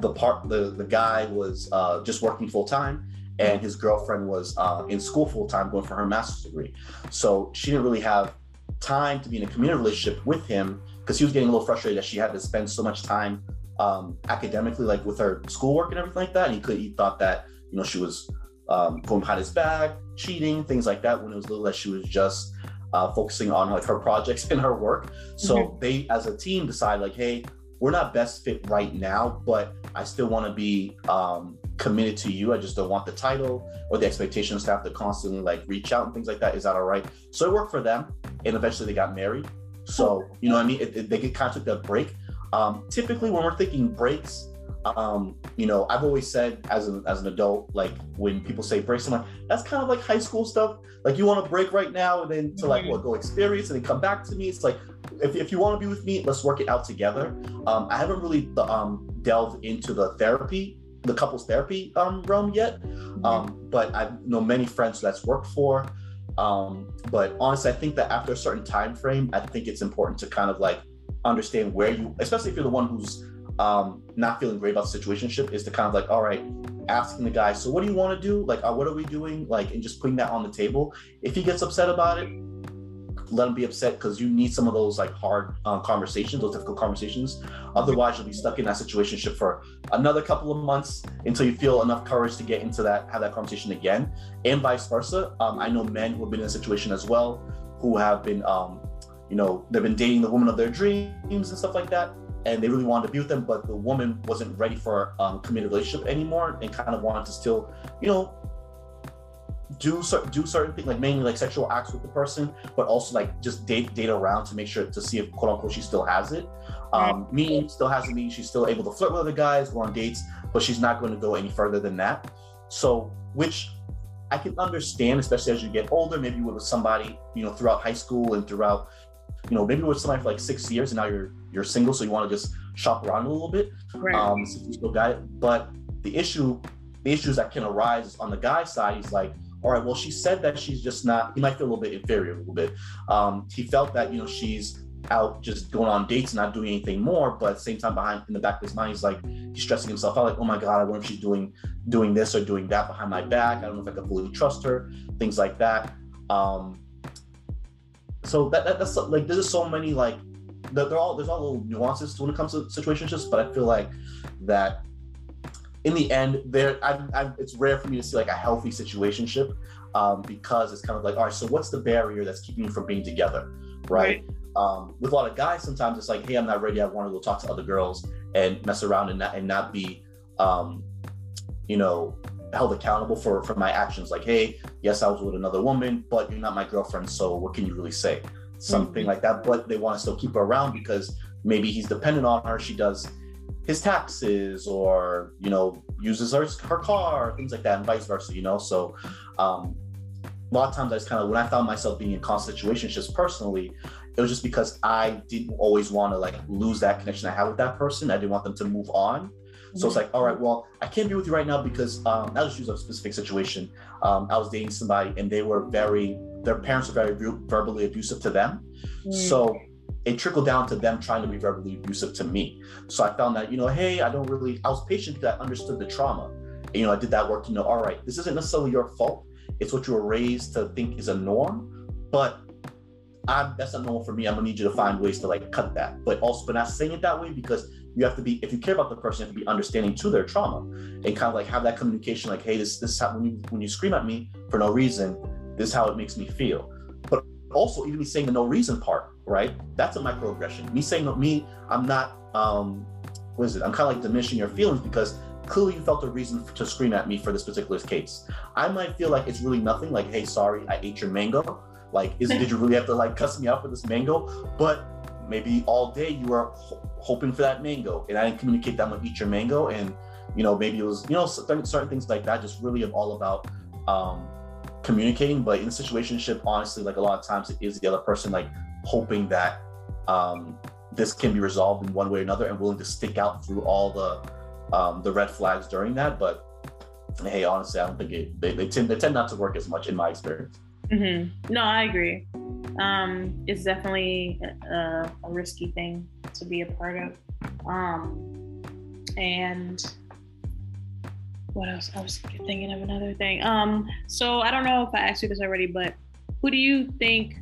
the part the the guy was uh, just working full time and his girlfriend was uh, in school full time going for her master's degree. So she didn't really have time to be in a community relationship with him because he was getting a little frustrated that she had to spend so much time um, academically like with her schoolwork and everything like that. And he could he thought that you know she was um, going behind his back cheating things like that when it was little that she was just uh, focusing on like her projects and her work. So mm-hmm. they as a team decide like hey we're not best fit right now, but I still want to be um, committed to you. I just don't want the title or the expectations to have to constantly like reach out and things like that. Is that all right? So it worked for them, and eventually they got married. So you know, what I mean, it, it, they could kind of took that break. Um, typically, when we're thinking breaks, um, you know, I've always said as an as an adult, like when people say breaks, I'm like, that's kind of like high school stuff. Like you want to break right now, and then to like what go experience and then come back to me. It's like if, if you want to be with me, let's work it out together. Um, I haven't really um, delved into the therapy, the couples therapy um, realm yet, mm-hmm. um, but I know many friends that's worked for. Um, but honestly, I think that after a certain time frame, I think it's important to kind of like understand where you, especially if you're the one who's um, not feeling great about the situationship, is to kind of like, all right, asking the guy, so what do you want to do? Like, uh, what are we doing? Like, and just putting that on the table. If he gets upset about it, let him be upset because you need some of those like hard uh, conversations, those difficult conversations. Otherwise, you'll be stuck in that situation for another couple of months until you feel enough courage to get into that, have that conversation again, and vice versa. Um, I know men who have been in a situation as well who have been, um, you know, they've been dating the woman of their dreams and stuff like that. And they really wanted to be with them, but the woman wasn't ready for a um, committed relationship anymore and kind of wanted to still, you know, do certain do certain things like mainly like sexual acts with the person, but also like just date date around to make sure to see if quote unquote she still has it. Um, meaning still has it, Me, she's still able to flirt with other guys, go on dates, but she's not going to go any further than that. So, which I can understand, especially as you get older. Maybe with somebody, you know, throughout high school and throughout, you know, maybe with somebody for like six years, and now you're you're single, so you want to just shop around a little bit. Right. Um, so you still got it. But the issue, the issues that can arise on the guy side is like, all right, well, she said that she's just not, he might feel a little bit inferior a little bit. Um, he felt that, you know, she's out just going on dates and not doing anything more, but at the same time behind in the back of his mind, he's like, he's stressing himself out, like, oh my God, I wonder if she's doing doing this or doing that behind my back. I don't know if I can fully trust her, things like that. Um, so that, that that's like there's just so many like they're all there's all little nuances when it comes to situationships, but I feel like that in the end, there it's rare for me to see like a healthy situationship um, because it's kind of like, all right, so what's the barrier that's keeping you from being together, right? right. Um, with a lot of guys, sometimes it's like, hey, I'm not ready. I want to go talk to other girls and mess around and not and not be, um, you know, held accountable for for my actions. Like, hey, yes, I was with another woman, but you're not my girlfriend, so what can you really say? Something mm-hmm. like that. But they want to still keep her around because maybe he's dependent on her. She does his taxes or you know uses her, her car things like that and vice versa you know so um, a lot of times i just kind of when i found myself being in constant situations just personally it was just because i didn't always want to like lose that connection i had with that person i didn't want them to move on so it's like, all right, well, I can't be with you right now because um, I'll just use a specific situation. Um, I was dating somebody and they were very, their parents were very verbally abusive to them. Mm. So it trickled down to them trying to be verbally abusive to me. So I found that, you know, hey, I don't really, I was patient because I understood the trauma. And, you know, I did that work to know, all right, this isn't necessarily your fault. It's what you were raised to think is a norm, but I'm, that's not normal for me. I'm gonna need you to find ways to like cut that, but also, but not saying it that way because you have to be, if you care about the person, you have to be understanding to their trauma and kind of like have that communication, like, hey, this, this is how when you when you scream at me for no reason, this is how it makes me feel. But also, even me saying the no reason part, right? That's a microaggression. Me saying me, I'm not um what is it? I'm kind of like diminishing your feelings because clearly you felt a reason to scream at me for this particular case. I might feel like it's really nothing, like, hey, sorry, I ate your mango. Like, is did you really have to like cuss me out for this mango? But maybe all day you were ho- hoping for that mango, and I didn't communicate that I'm eat your mango, and you know maybe it was you know certain, certain things like that. Just really all about um, communicating. But in situationship, honestly, like a lot of times it is the other person like hoping that um, this can be resolved in one way or another and willing to stick out through all the um, the red flags during that. But hey, honestly, I don't think it they, they tend they tend not to work as much in my experience. Mm-hmm. No, I agree. Um, it's definitely a, a, risky thing to be a part of. Um, and what else? I was thinking of another thing. Um, so I don't know if I asked you this already, but who do you think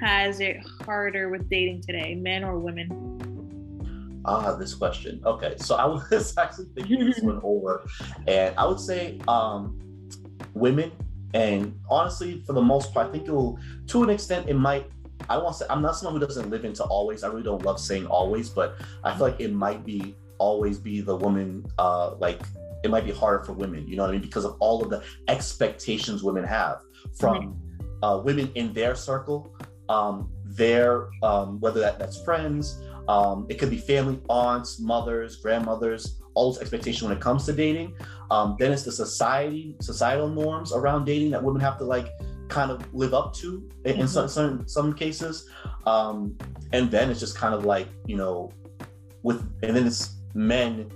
has it harder with dating today, men or women? Ah, this question. Okay, so I was actually thinking this one over, and I would say um, women. And honestly, for the most part, I think it will, to an extent, it might. I want to say I'm not someone who doesn't live into always. I really don't love saying always, but I feel like it might be always be the woman. Uh, like it might be harder for women. You know what I mean? Because of all of the expectations women have from mm-hmm. uh, women in their circle um, their um, whether that, that's friends, um, it could be family, aunts, mothers, grandmothers, all those expectations when it comes to dating. Um, then it's the society, societal norms around dating that women have to like kind of live up to in, mm-hmm. some, some some cases. Um, and then it's just kind of like you know, with and then it's men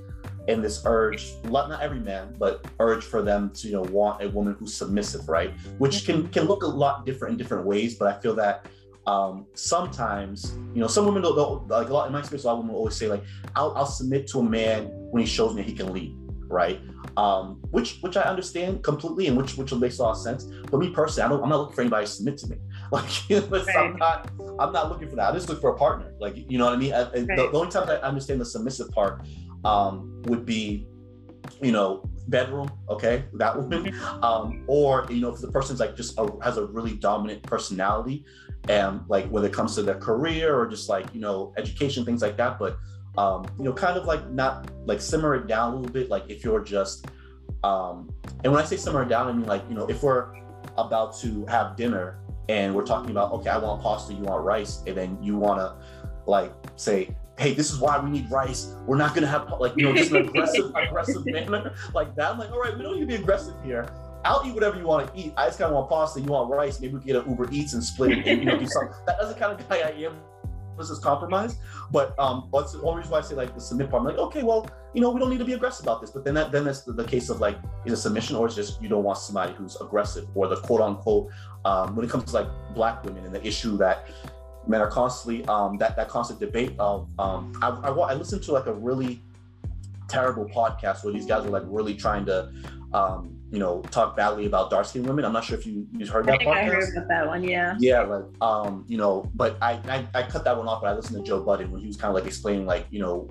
and this urge not every man but urge for them to you know want a woman who's submissive right which can can look a lot different in different ways but i feel that um, sometimes, you know, some women don't, don't, like a lot in my experience. A lot of women will always say like, "I'll, I'll submit to a man when he shows me he can lead," right? Um, which which I understand completely, and which which makes a lot of sense. But me personally, I don't, I'm not looking for anybody to submit to me. Like, you know, right. I'm not I'm not looking for that. I just look for a partner. Like, you know what I mean? I, right. the, the, only time I understand the submissive part um, would be, you know, bedroom, okay, that woman, um, or you know, if the person's like just a, has a really dominant personality, and like when it comes to their career or just like you know education things like that but um you know kind of like not like simmer it down a little bit like if you're just um and when i say simmer it down i mean like you know if we're about to have dinner and we're talking about okay i want pasta you want rice and then you want to like say hey this is why we need rice we're not going to have like you know just an aggressive aggressive manner like that i'm like all right we don't need to be aggressive here I'll eat whatever you want to eat. I just kind of want pasta. You want rice? Maybe we can get an Uber Eats and split it. And, you know, do something. That, That's the kind of guy I am. This is compromise. But um, what's the only reason why I say like the submit part? I'm like, okay, well, you know, we don't need to be aggressive about this. But then that then that's the, the case of like, is a submission or is just you don't want somebody who's aggressive or the quote unquote um, when it comes to like black women and the issue that men are constantly um, that that constant debate of um, I, I, I listened to like a really terrible podcast where these guys were like really trying to um, you know, talk badly about dark skinned women. I'm not sure if you you heard that. I, I heard about that one. Yeah. Yeah, like um, you know, but I, I I cut that one off. But I listened to Joe Budden when he was kind of like explaining like you know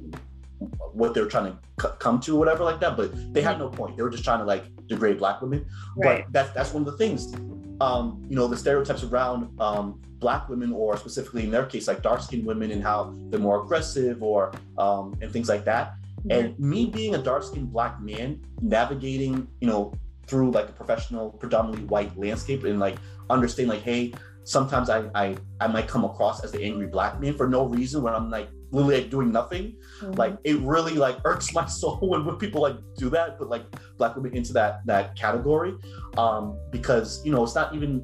what they were trying to c- come to or whatever like that. But they had no point. They were just trying to like degrade black women. Right. But that's that's one of the things. Um, you know, the stereotypes around um, black women, or specifically in their case, like dark skinned women, and how they're more aggressive or um, and things like that. And me being a dark skinned black man, navigating, you know, through like a professional, predominantly white landscape and like understand like, hey, sometimes I, I I might come across as the angry black man for no reason when I'm like literally like doing nothing. Mm-hmm. Like it really like irks my soul when, when people like do that, but like black women into that that category. Um, because you know, it's not even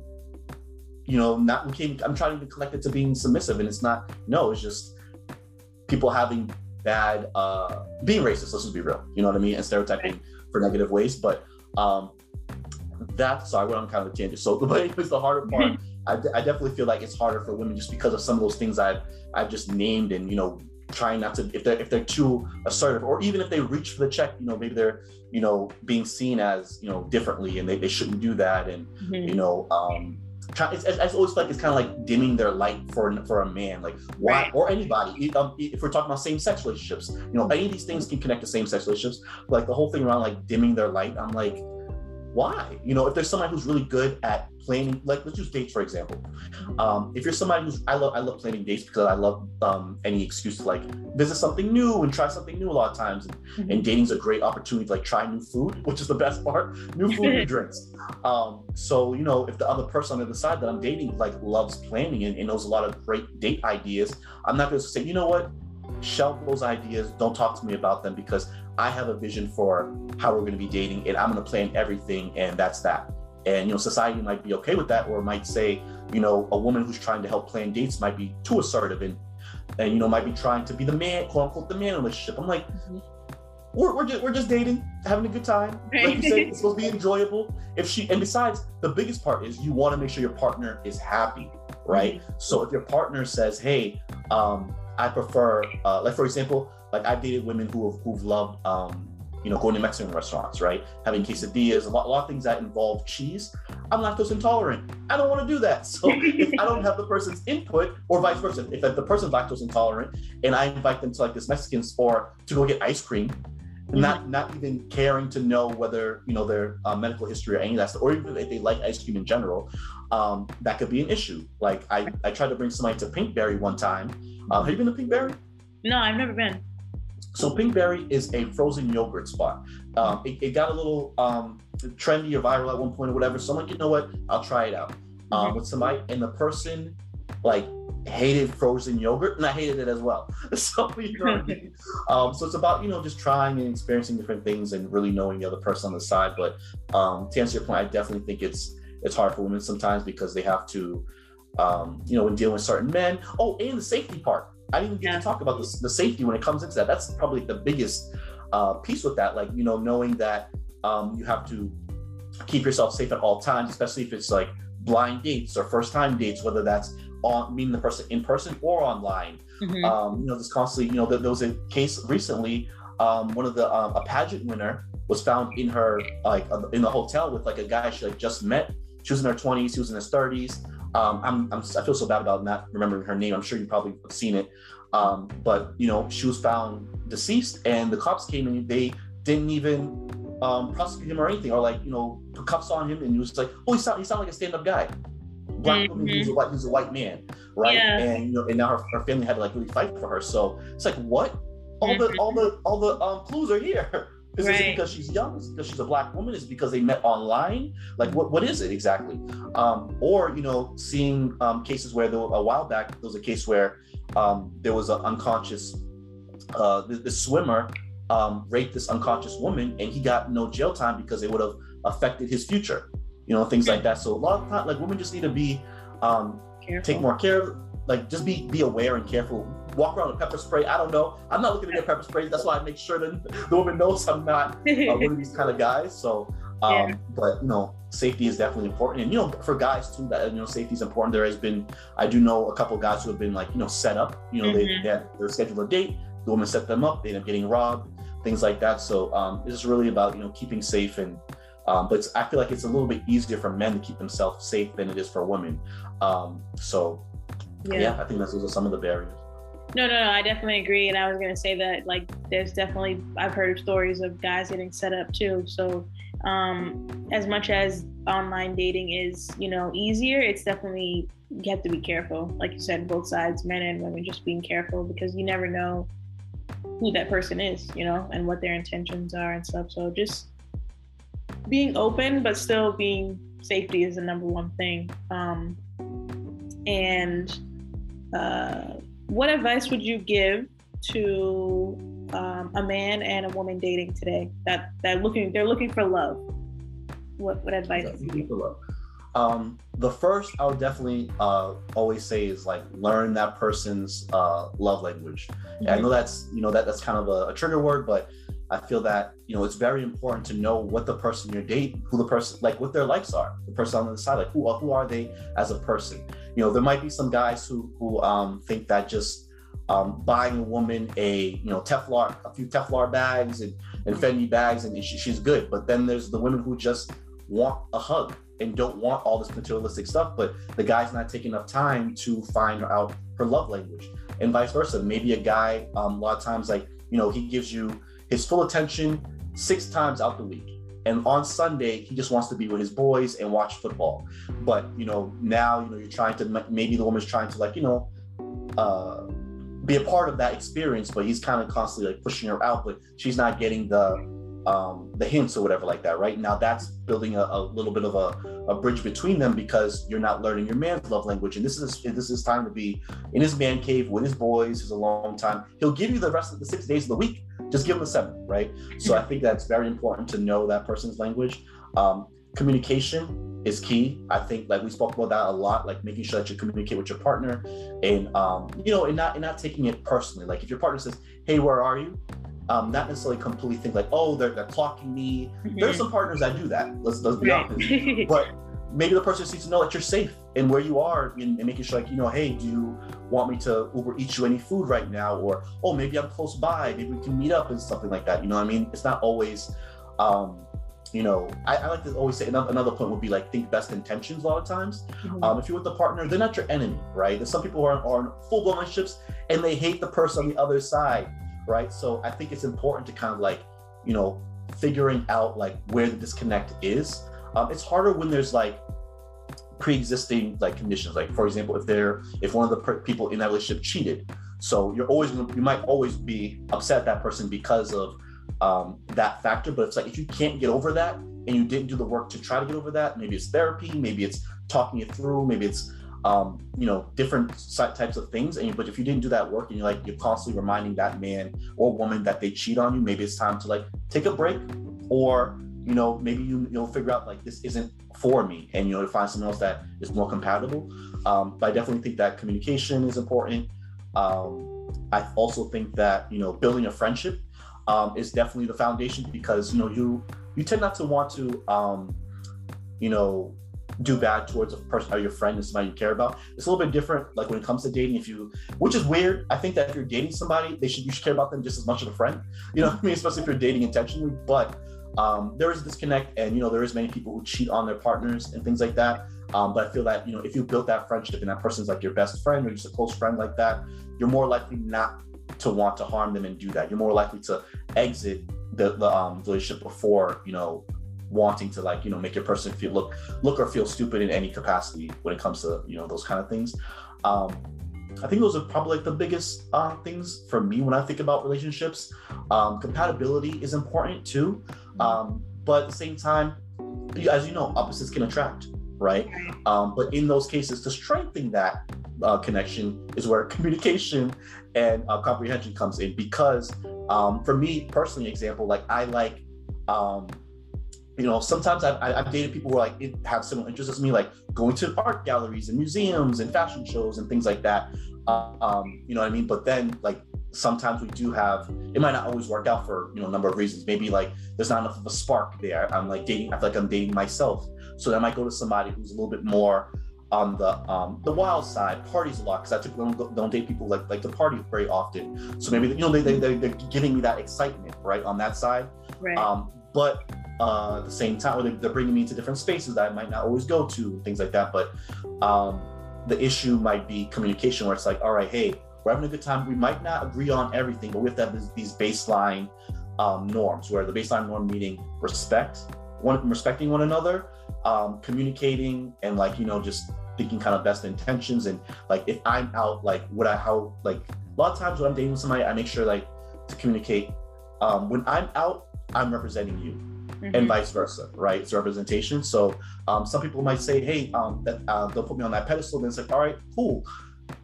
you know, not we can't I'm trying to connect it to being submissive and it's not no, it's just people having bad uh being racist, let's just be real. You know what I mean? And stereotyping for negative ways. But um that sorry, I went on kind of a tangent. So the way is the harder part. I, I definitely feel like it's harder for women just because of some of those things I've I've just named and you know trying not to if they're if they're too assertive or even if they reach for the check you know maybe they're you know being seen as you know differently and they, they shouldn't do that and mm-hmm. you know um it's, it's always like it's kind of like dimming their light for for a man like why right. or anybody um, if we're talking about same-sex relationships you know any of these things can connect to same-sex relationships like the whole thing around like dimming their light i'm like why? You know, if there's somebody who's really good at planning, like let's use dates for example. Um, if you're somebody who's I love I love planning dates because I love um, any excuse to like visit something new and try something new a lot of times. And, mm-hmm. and dating's a great opportunity to like try new food, which is the best part. New food, new drinks. Um, so you know, if the other person on the other side that I'm dating like loves planning and, and knows a lot of great date ideas, I'm not going to say, you know what, shelve those ideas. Don't talk to me about them because I have a vision for how we're going to be dating and I'm going to plan everything and that's that. And you know, society might be okay with that, or might say, you know, a woman who's trying to help plan dates might be too assertive and and you know might be trying to be the man, quote unquote, the man in the relationship. I'm like, mm-hmm. we're, we're just we're just dating, having a good time. Like you said, it's supposed to be enjoyable. If she and besides, the biggest part is you want to make sure your partner is happy, right? Mm-hmm. So if your partner says, hey, um, I prefer, uh, like for example, like I've dated women who have who've loved um, you know, going to Mexican restaurants, right? Having quesadillas, a lot, a lot of things that involve cheese. I'm lactose intolerant. I don't want to do that. So if I don't have the person's input, or vice versa, if the person's lactose intolerant and I invite them to like this Mexican store to go get ice cream, mm-hmm. not not even caring to know whether you know their uh, medical history or any of that stuff, or even if they like ice cream in general, um, that could be an issue. Like I I tried to bring somebody to Pinkberry one time. Uh, have you been to Pinkberry? No, I've never been. So Pinkberry is a frozen yogurt spot. Um, it, it, got a little um, trendy or viral at one point or whatever. So I'm like, you know what? I'll try it out um, mm-hmm. with somebody, and the person like hated frozen yogurt, and I hated it as well. So you know, I mean? um, so it's about you know just trying and experiencing different things and really knowing the other person on the side. But um, to answer your point, I definitely think it's it's hard for women sometimes because they have to, um, you know, when dealing with certain men. Oh, and the safety part I didn't even get yeah. to talk about the, the safety when it comes into that. That's probably the biggest uh, piece with that. Like, you know, knowing that um, you have to keep yourself safe at all times, especially if it's like blind dates or first time dates, whether that's on meeting the person in person or online. Mm-hmm. Um, you know, there's constantly, you know, there, there was a case recently. Um, one of the um, a pageant winner was found in her like uh, in the hotel with like a guy she like just met. She was in her 20s, he was in his 30s. Um, I'm, I'm, i feel so bad about not remembering her name. I'm sure you probably have seen it. Um, but you know, she was found deceased, and the cops came and they didn't even um, prosecute him or anything, or like you know, put cuffs on him, and he was like, "Oh, he sound he sound like a stand up guy." Black mm-hmm. woman, he's a white, he's a white man, right? Yeah. And you know, and now her, her family had to like really fight for her. So it's like, what? All the all the all the um, clues are here. Is right. it because she's young? Is because she's a black woman? Is because they met online? Like, what, what is it exactly? Um, or, you know, seeing um, cases where there, a while back, there was a case where um, there was an unconscious, uh, the, the swimmer um, raped this unconscious woman and he got no jail time because it would have affected his future, you know, things like that. So a lot of time, like women just need to be, um, take more care like just be be aware and careful. Walk around with pepper spray. I don't know. I'm not looking to get pepper spray. That's why I make sure that the woman knows I'm not uh, one of these kind of guys. So, um, yeah. but you know, safety is definitely important, and you know, for guys too, that you know, safety is important. There has been, I do know a couple guys who have been like, you know, set up. You know, mm-hmm. they, they had, they're scheduled a date. The woman set them up. They end up getting robbed. Things like that. So, um, it's really about you know keeping safe and. Um, but I feel like it's a little bit easier for men to keep themselves safe than it is for women. Um, so yeah. yeah, I think those are some of the barriers. No, no, no, I definitely agree. And I was gonna say that like there's definitely I've heard stories of guys getting set up too. So um as much as online dating is, you know, easier, it's definitely you have to be careful. Like you said, both sides, men and women, just being careful because you never know who that person is, you know, and what their intentions are and stuff. So just being open but still being safety is the number one thing. Um And uh, what advice would you give to um, a man and a woman dating today that that looking they're looking for love? What what advice? would you give? For love. Um, the first I would definitely uh, always say is like learn that person's uh, love language. Mm-hmm. I know that's you know that that's kind of a, a, trigger word, but I feel that you know it's very important to know what the person you're dating, who the person like, what their likes are, the person on the side, like who who are they as a person. You know, there might be some guys who who um, think that just um, buying a woman a you know Telfar, a few Telfar bags and, and Fendi bags, and she, she's good. But then there's the women who just want a hug and don't want all this materialistic stuff, but the guy's not taking enough time to find out her love language, and vice versa. Maybe a guy, um, a lot of times, like you know, he gives you his full attention six times out the week, and on Sunday he just wants to be with his boys and watch football. But you know, now you know you're trying to maybe the woman's trying to like you know. Uh, be a part of that experience, but he's kind of constantly like pushing her out, but she's not getting the um, the hints or whatever like that. Right now, that's building a, a little bit of a, a, bridge between them because you're not learning your man's love language, and this is this is time to be in his man cave with his boys. Is a long time. He'll give you the rest of the six days of the week. Just give him the seven, right? So I think that's very important to know that person's language. Um, communication is key. I think like we spoke about that a lot, like making sure that you communicate with your partner and um, you know, and not and not taking it personally. Like if your partner says, Hey, where are you? Um, not necessarily completely think like, oh, they're, they're clocking me. Mm-hmm. There's some partners that do that. Let's let's be right. honest. but maybe the person needs to know that you're safe and where you are and, and, making sure like you know hey do you want me to uber eat you any food right now or oh maybe i'm close by maybe we can meet up and something like that you know what i mean it's not always um you know i, I like to always say another, another point would be like think best intentions a lot of times mm-hmm. um, if you're with a partner they're not your enemy right there's some people who are, are in full-blown relationships and they hate the person on the other side right? So I think it's important to kind of like, you know, figuring out like where the disconnect is. Um, it's harder when there's like pre-existing like conditions. Like for example, if they're if one of the per- people in that relationship cheated, so you're always you might always be upset at that person because of um, that factor. But it's like if you can't get over that and you didn't do the work to try to get over that, maybe it's therapy, maybe it's talking it through, maybe it's um, you know, different types of things. And but if you didn't do that work and you're like you're constantly reminding that man or woman that they cheat on you, maybe it's time to like take a break, or you know, maybe you you'll figure out like this isn't for me, and you know, to find someone else that is more compatible. Um, but I definitely think that communication is important. Um, I also think that you know, building a friendship um, is definitely the foundation because you know you you tend not to want to um, you know do bad towards a person or your friend and somebody you care about. It's a little bit different, like when it comes to dating. If you, which is weird, I think that if you're dating somebody, they should you should care about them just as much as a friend. You know I mean? Especially if you're dating intentionally. But um, there is a disconnect, and you know there is many people who cheat on their partners and things like that. Um, but I feel that you know if you built that friendship and that person's like your best friend or just a close friend like that, you're more likely not to want to harm them and do that. You're more likely to exit the, the um, relationship before you know wanting to like you know make your person feel look look or feel stupid in any capacity when it comes to you know those kind of things. Um i think those are probably like the biggest uh, things for me when i think about relationships. Um compatibility is important too. Um but at the same time as you know opposites can attract right. Um but in those cases to strengthen that uh, connection is where communication and uh, comprehension comes in because um, for me personally example like i like um, you know, sometimes I've, I've dated people who are like have similar interests as me, like going to art galleries and museums and fashion shows and things like that. Um, you know what I mean? But then like sometimes we do have it might not always work out for you know a number of reasons. Maybe like there's not enough of a spark there. I'm like dating, I feel like I'm dating myself. So then I might go to somebody who's a little bit more on the um, the wild side, parties a lot because I typically don't, don't date people like like to party very often. So maybe you know they they they're giving me that excitement right on that side. Right. Um, but uh, at the same time, or they're bringing me into different spaces that I might not always go to, things like that. But um, the issue might be communication, where it's like, all right, hey, we're having a good time. We might not agree on everything, but we have to have these baseline um, norms, where the baseline norm meaning respect, one respecting one another, um, communicating, and like you know just thinking kind of best intentions. And like if I'm out, like what I how like a lot of times when I'm dating with somebody, I make sure like to communicate. Um, when I'm out, I'm representing you mm-hmm. and vice versa, right? It's representation. So um, some people might say, hey, um, that uh, they'll put me on that pedestal. Then it's like, all right, cool.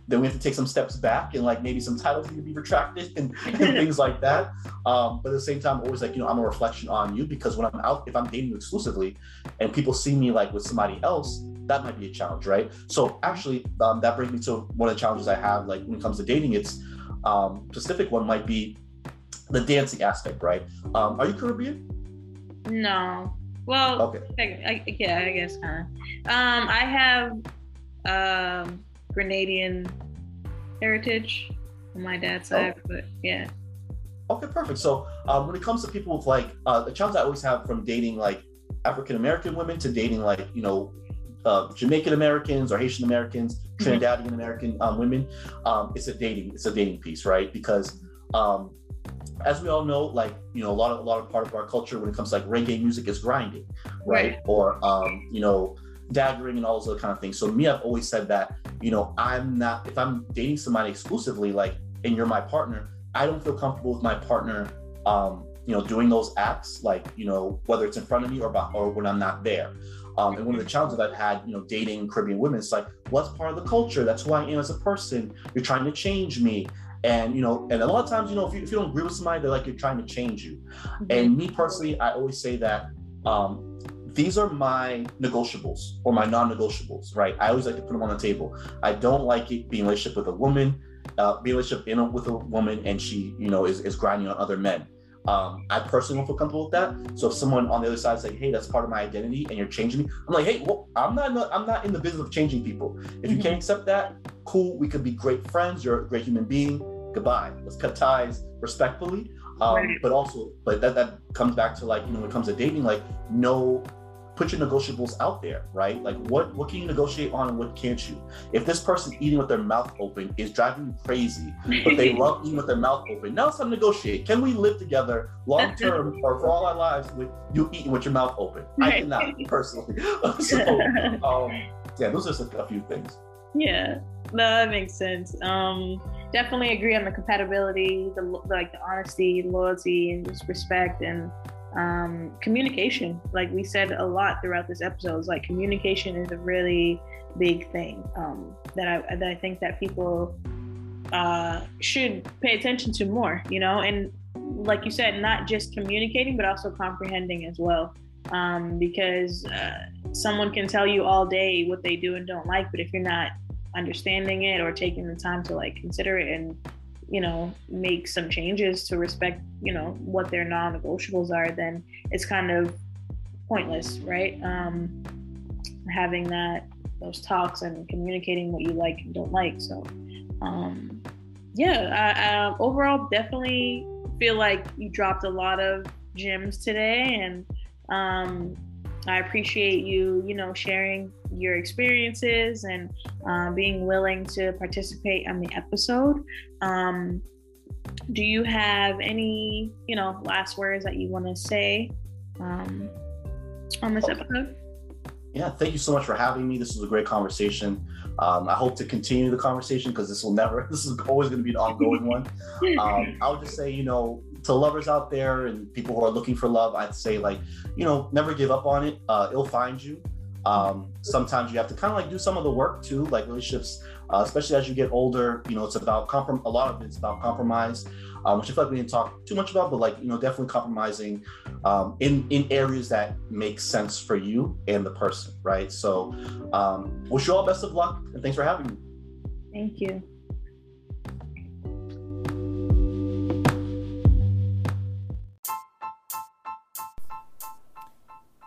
Then we have to take some steps back and like maybe some titles need to be retracted and, and things like that. Um, but at the same time, always like, you know, I'm a reflection on you because when I'm out, if I'm dating you exclusively and people see me like with somebody else, that might be a challenge, right? So actually, um, that brings me to one of the challenges I have, like when it comes to dating. It's um, specific one might be the dancing aspect, right? Um, are you Caribbean? No. Well, okay. I, I, yeah, I guess kind of. Um, I have um, Grenadian heritage on my dad's side, oh. but yeah. Okay, perfect. So um, when it comes to people with like uh, the challenge I always have from dating like African American women to dating like you know uh, Jamaican Americans or Haitian Americans, mm-hmm. Trinidadian American um, women, um, it's a dating it's a dating piece, right? Because um, as we all know, like you know, a lot of a lot of part of our culture when it comes to like reggae music is grinding, right? right. Or um, you know, daggering and all those other kind of things. So me, I've always said that you know, I'm not if I'm dating somebody exclusively, like, and you're my partner, I don't feel comfortable with my partner, um, you know, doing those acts, like you know, whether it's in front of me or or when I'm not there. Um, and one of the challenges I've had, you know, dating Caribbean women, it's like, what's part of the culture? That's who I am as a person. You're trying to change me. And you know, and a lot of times, you know, if you, if you don't agree with somebody, they're like you're trying to change you. Mm-hmm. And me personally, I always say that um, these are my negotiables or my non-negotiables, right? I always like to put them on the table. I don't like it being relationship with a woman, uh, being relationship in a, with a woman, and she, you know, is, is grinding on other men. Um, I personally don't feel comfortable with that. So if someone on the other side is like, "Hey, that's part of my identity," and you're changing me, I'm like, "Hey, well, I'm not, I'm not in the business of changing people. If mm-hmm. you can't accept that, cool. We could be great friends. You're a great human being. Goodbye. Let's cut ties respectfully. Um, right. But also, but that that comes back to like you know when it comes to dating, like no put your negotiables out there, right? Like what what can you negotiate on and what can't you? If this person eating with their mouth open is driving you crazy, but they love eating with their mouth open, now it's time to negotiate. Can we live together long term or for all our lives with you eating with your mouth open? I cannot personally. so um, yeah, those are just a few things. Yeah, no, that makes sense. Um, definitely agree on the compatibility, the like the honesty, loyalty, and just respect and um, communication like we said a lot throughout this episode is like communication is a really big thing um, that I that I think that people uh, should pay attention to more you know? And like you said not just communicating but also comprehending as well um, because uh, someone can tell you all day what they do and don't like but if you're not understanding it or taking the time to like consider it and you know make some changes to respect you know what their non-negotiables are then it's kind of pointless right? Um having that those talks and communicating what you like and don't like so um yeah I, I overall definitely feel like you dropped a lot of gems today and um I appreciate you, you know, sharing your experiences and uh, being willing to participate on the episode. Um, do you have any, you know, last words that you want to say um, on this episode? Yeah, thank you so much for having me. This was a great conversation. Um, I hope to continue the conversation because this will never, this is always going to be an ongoing one. Um, I would just say, you know, to lovers out there and people who are looking for love, I'd say like, you know, never give up on it. Uh, it'll find you. Um, sometimes you have to kind of like do some of the work too, like relationships, uh, especially as you get older. You know, it's about comprom. A lot of it's about compromise, um, which I feel like we didn't talk too much about, but like you know, definitely compromising um, in in areas that make sense for you and the person, right? So, um, wish you all best of luck, and thanks for having me. Thank you.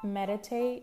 Meditate,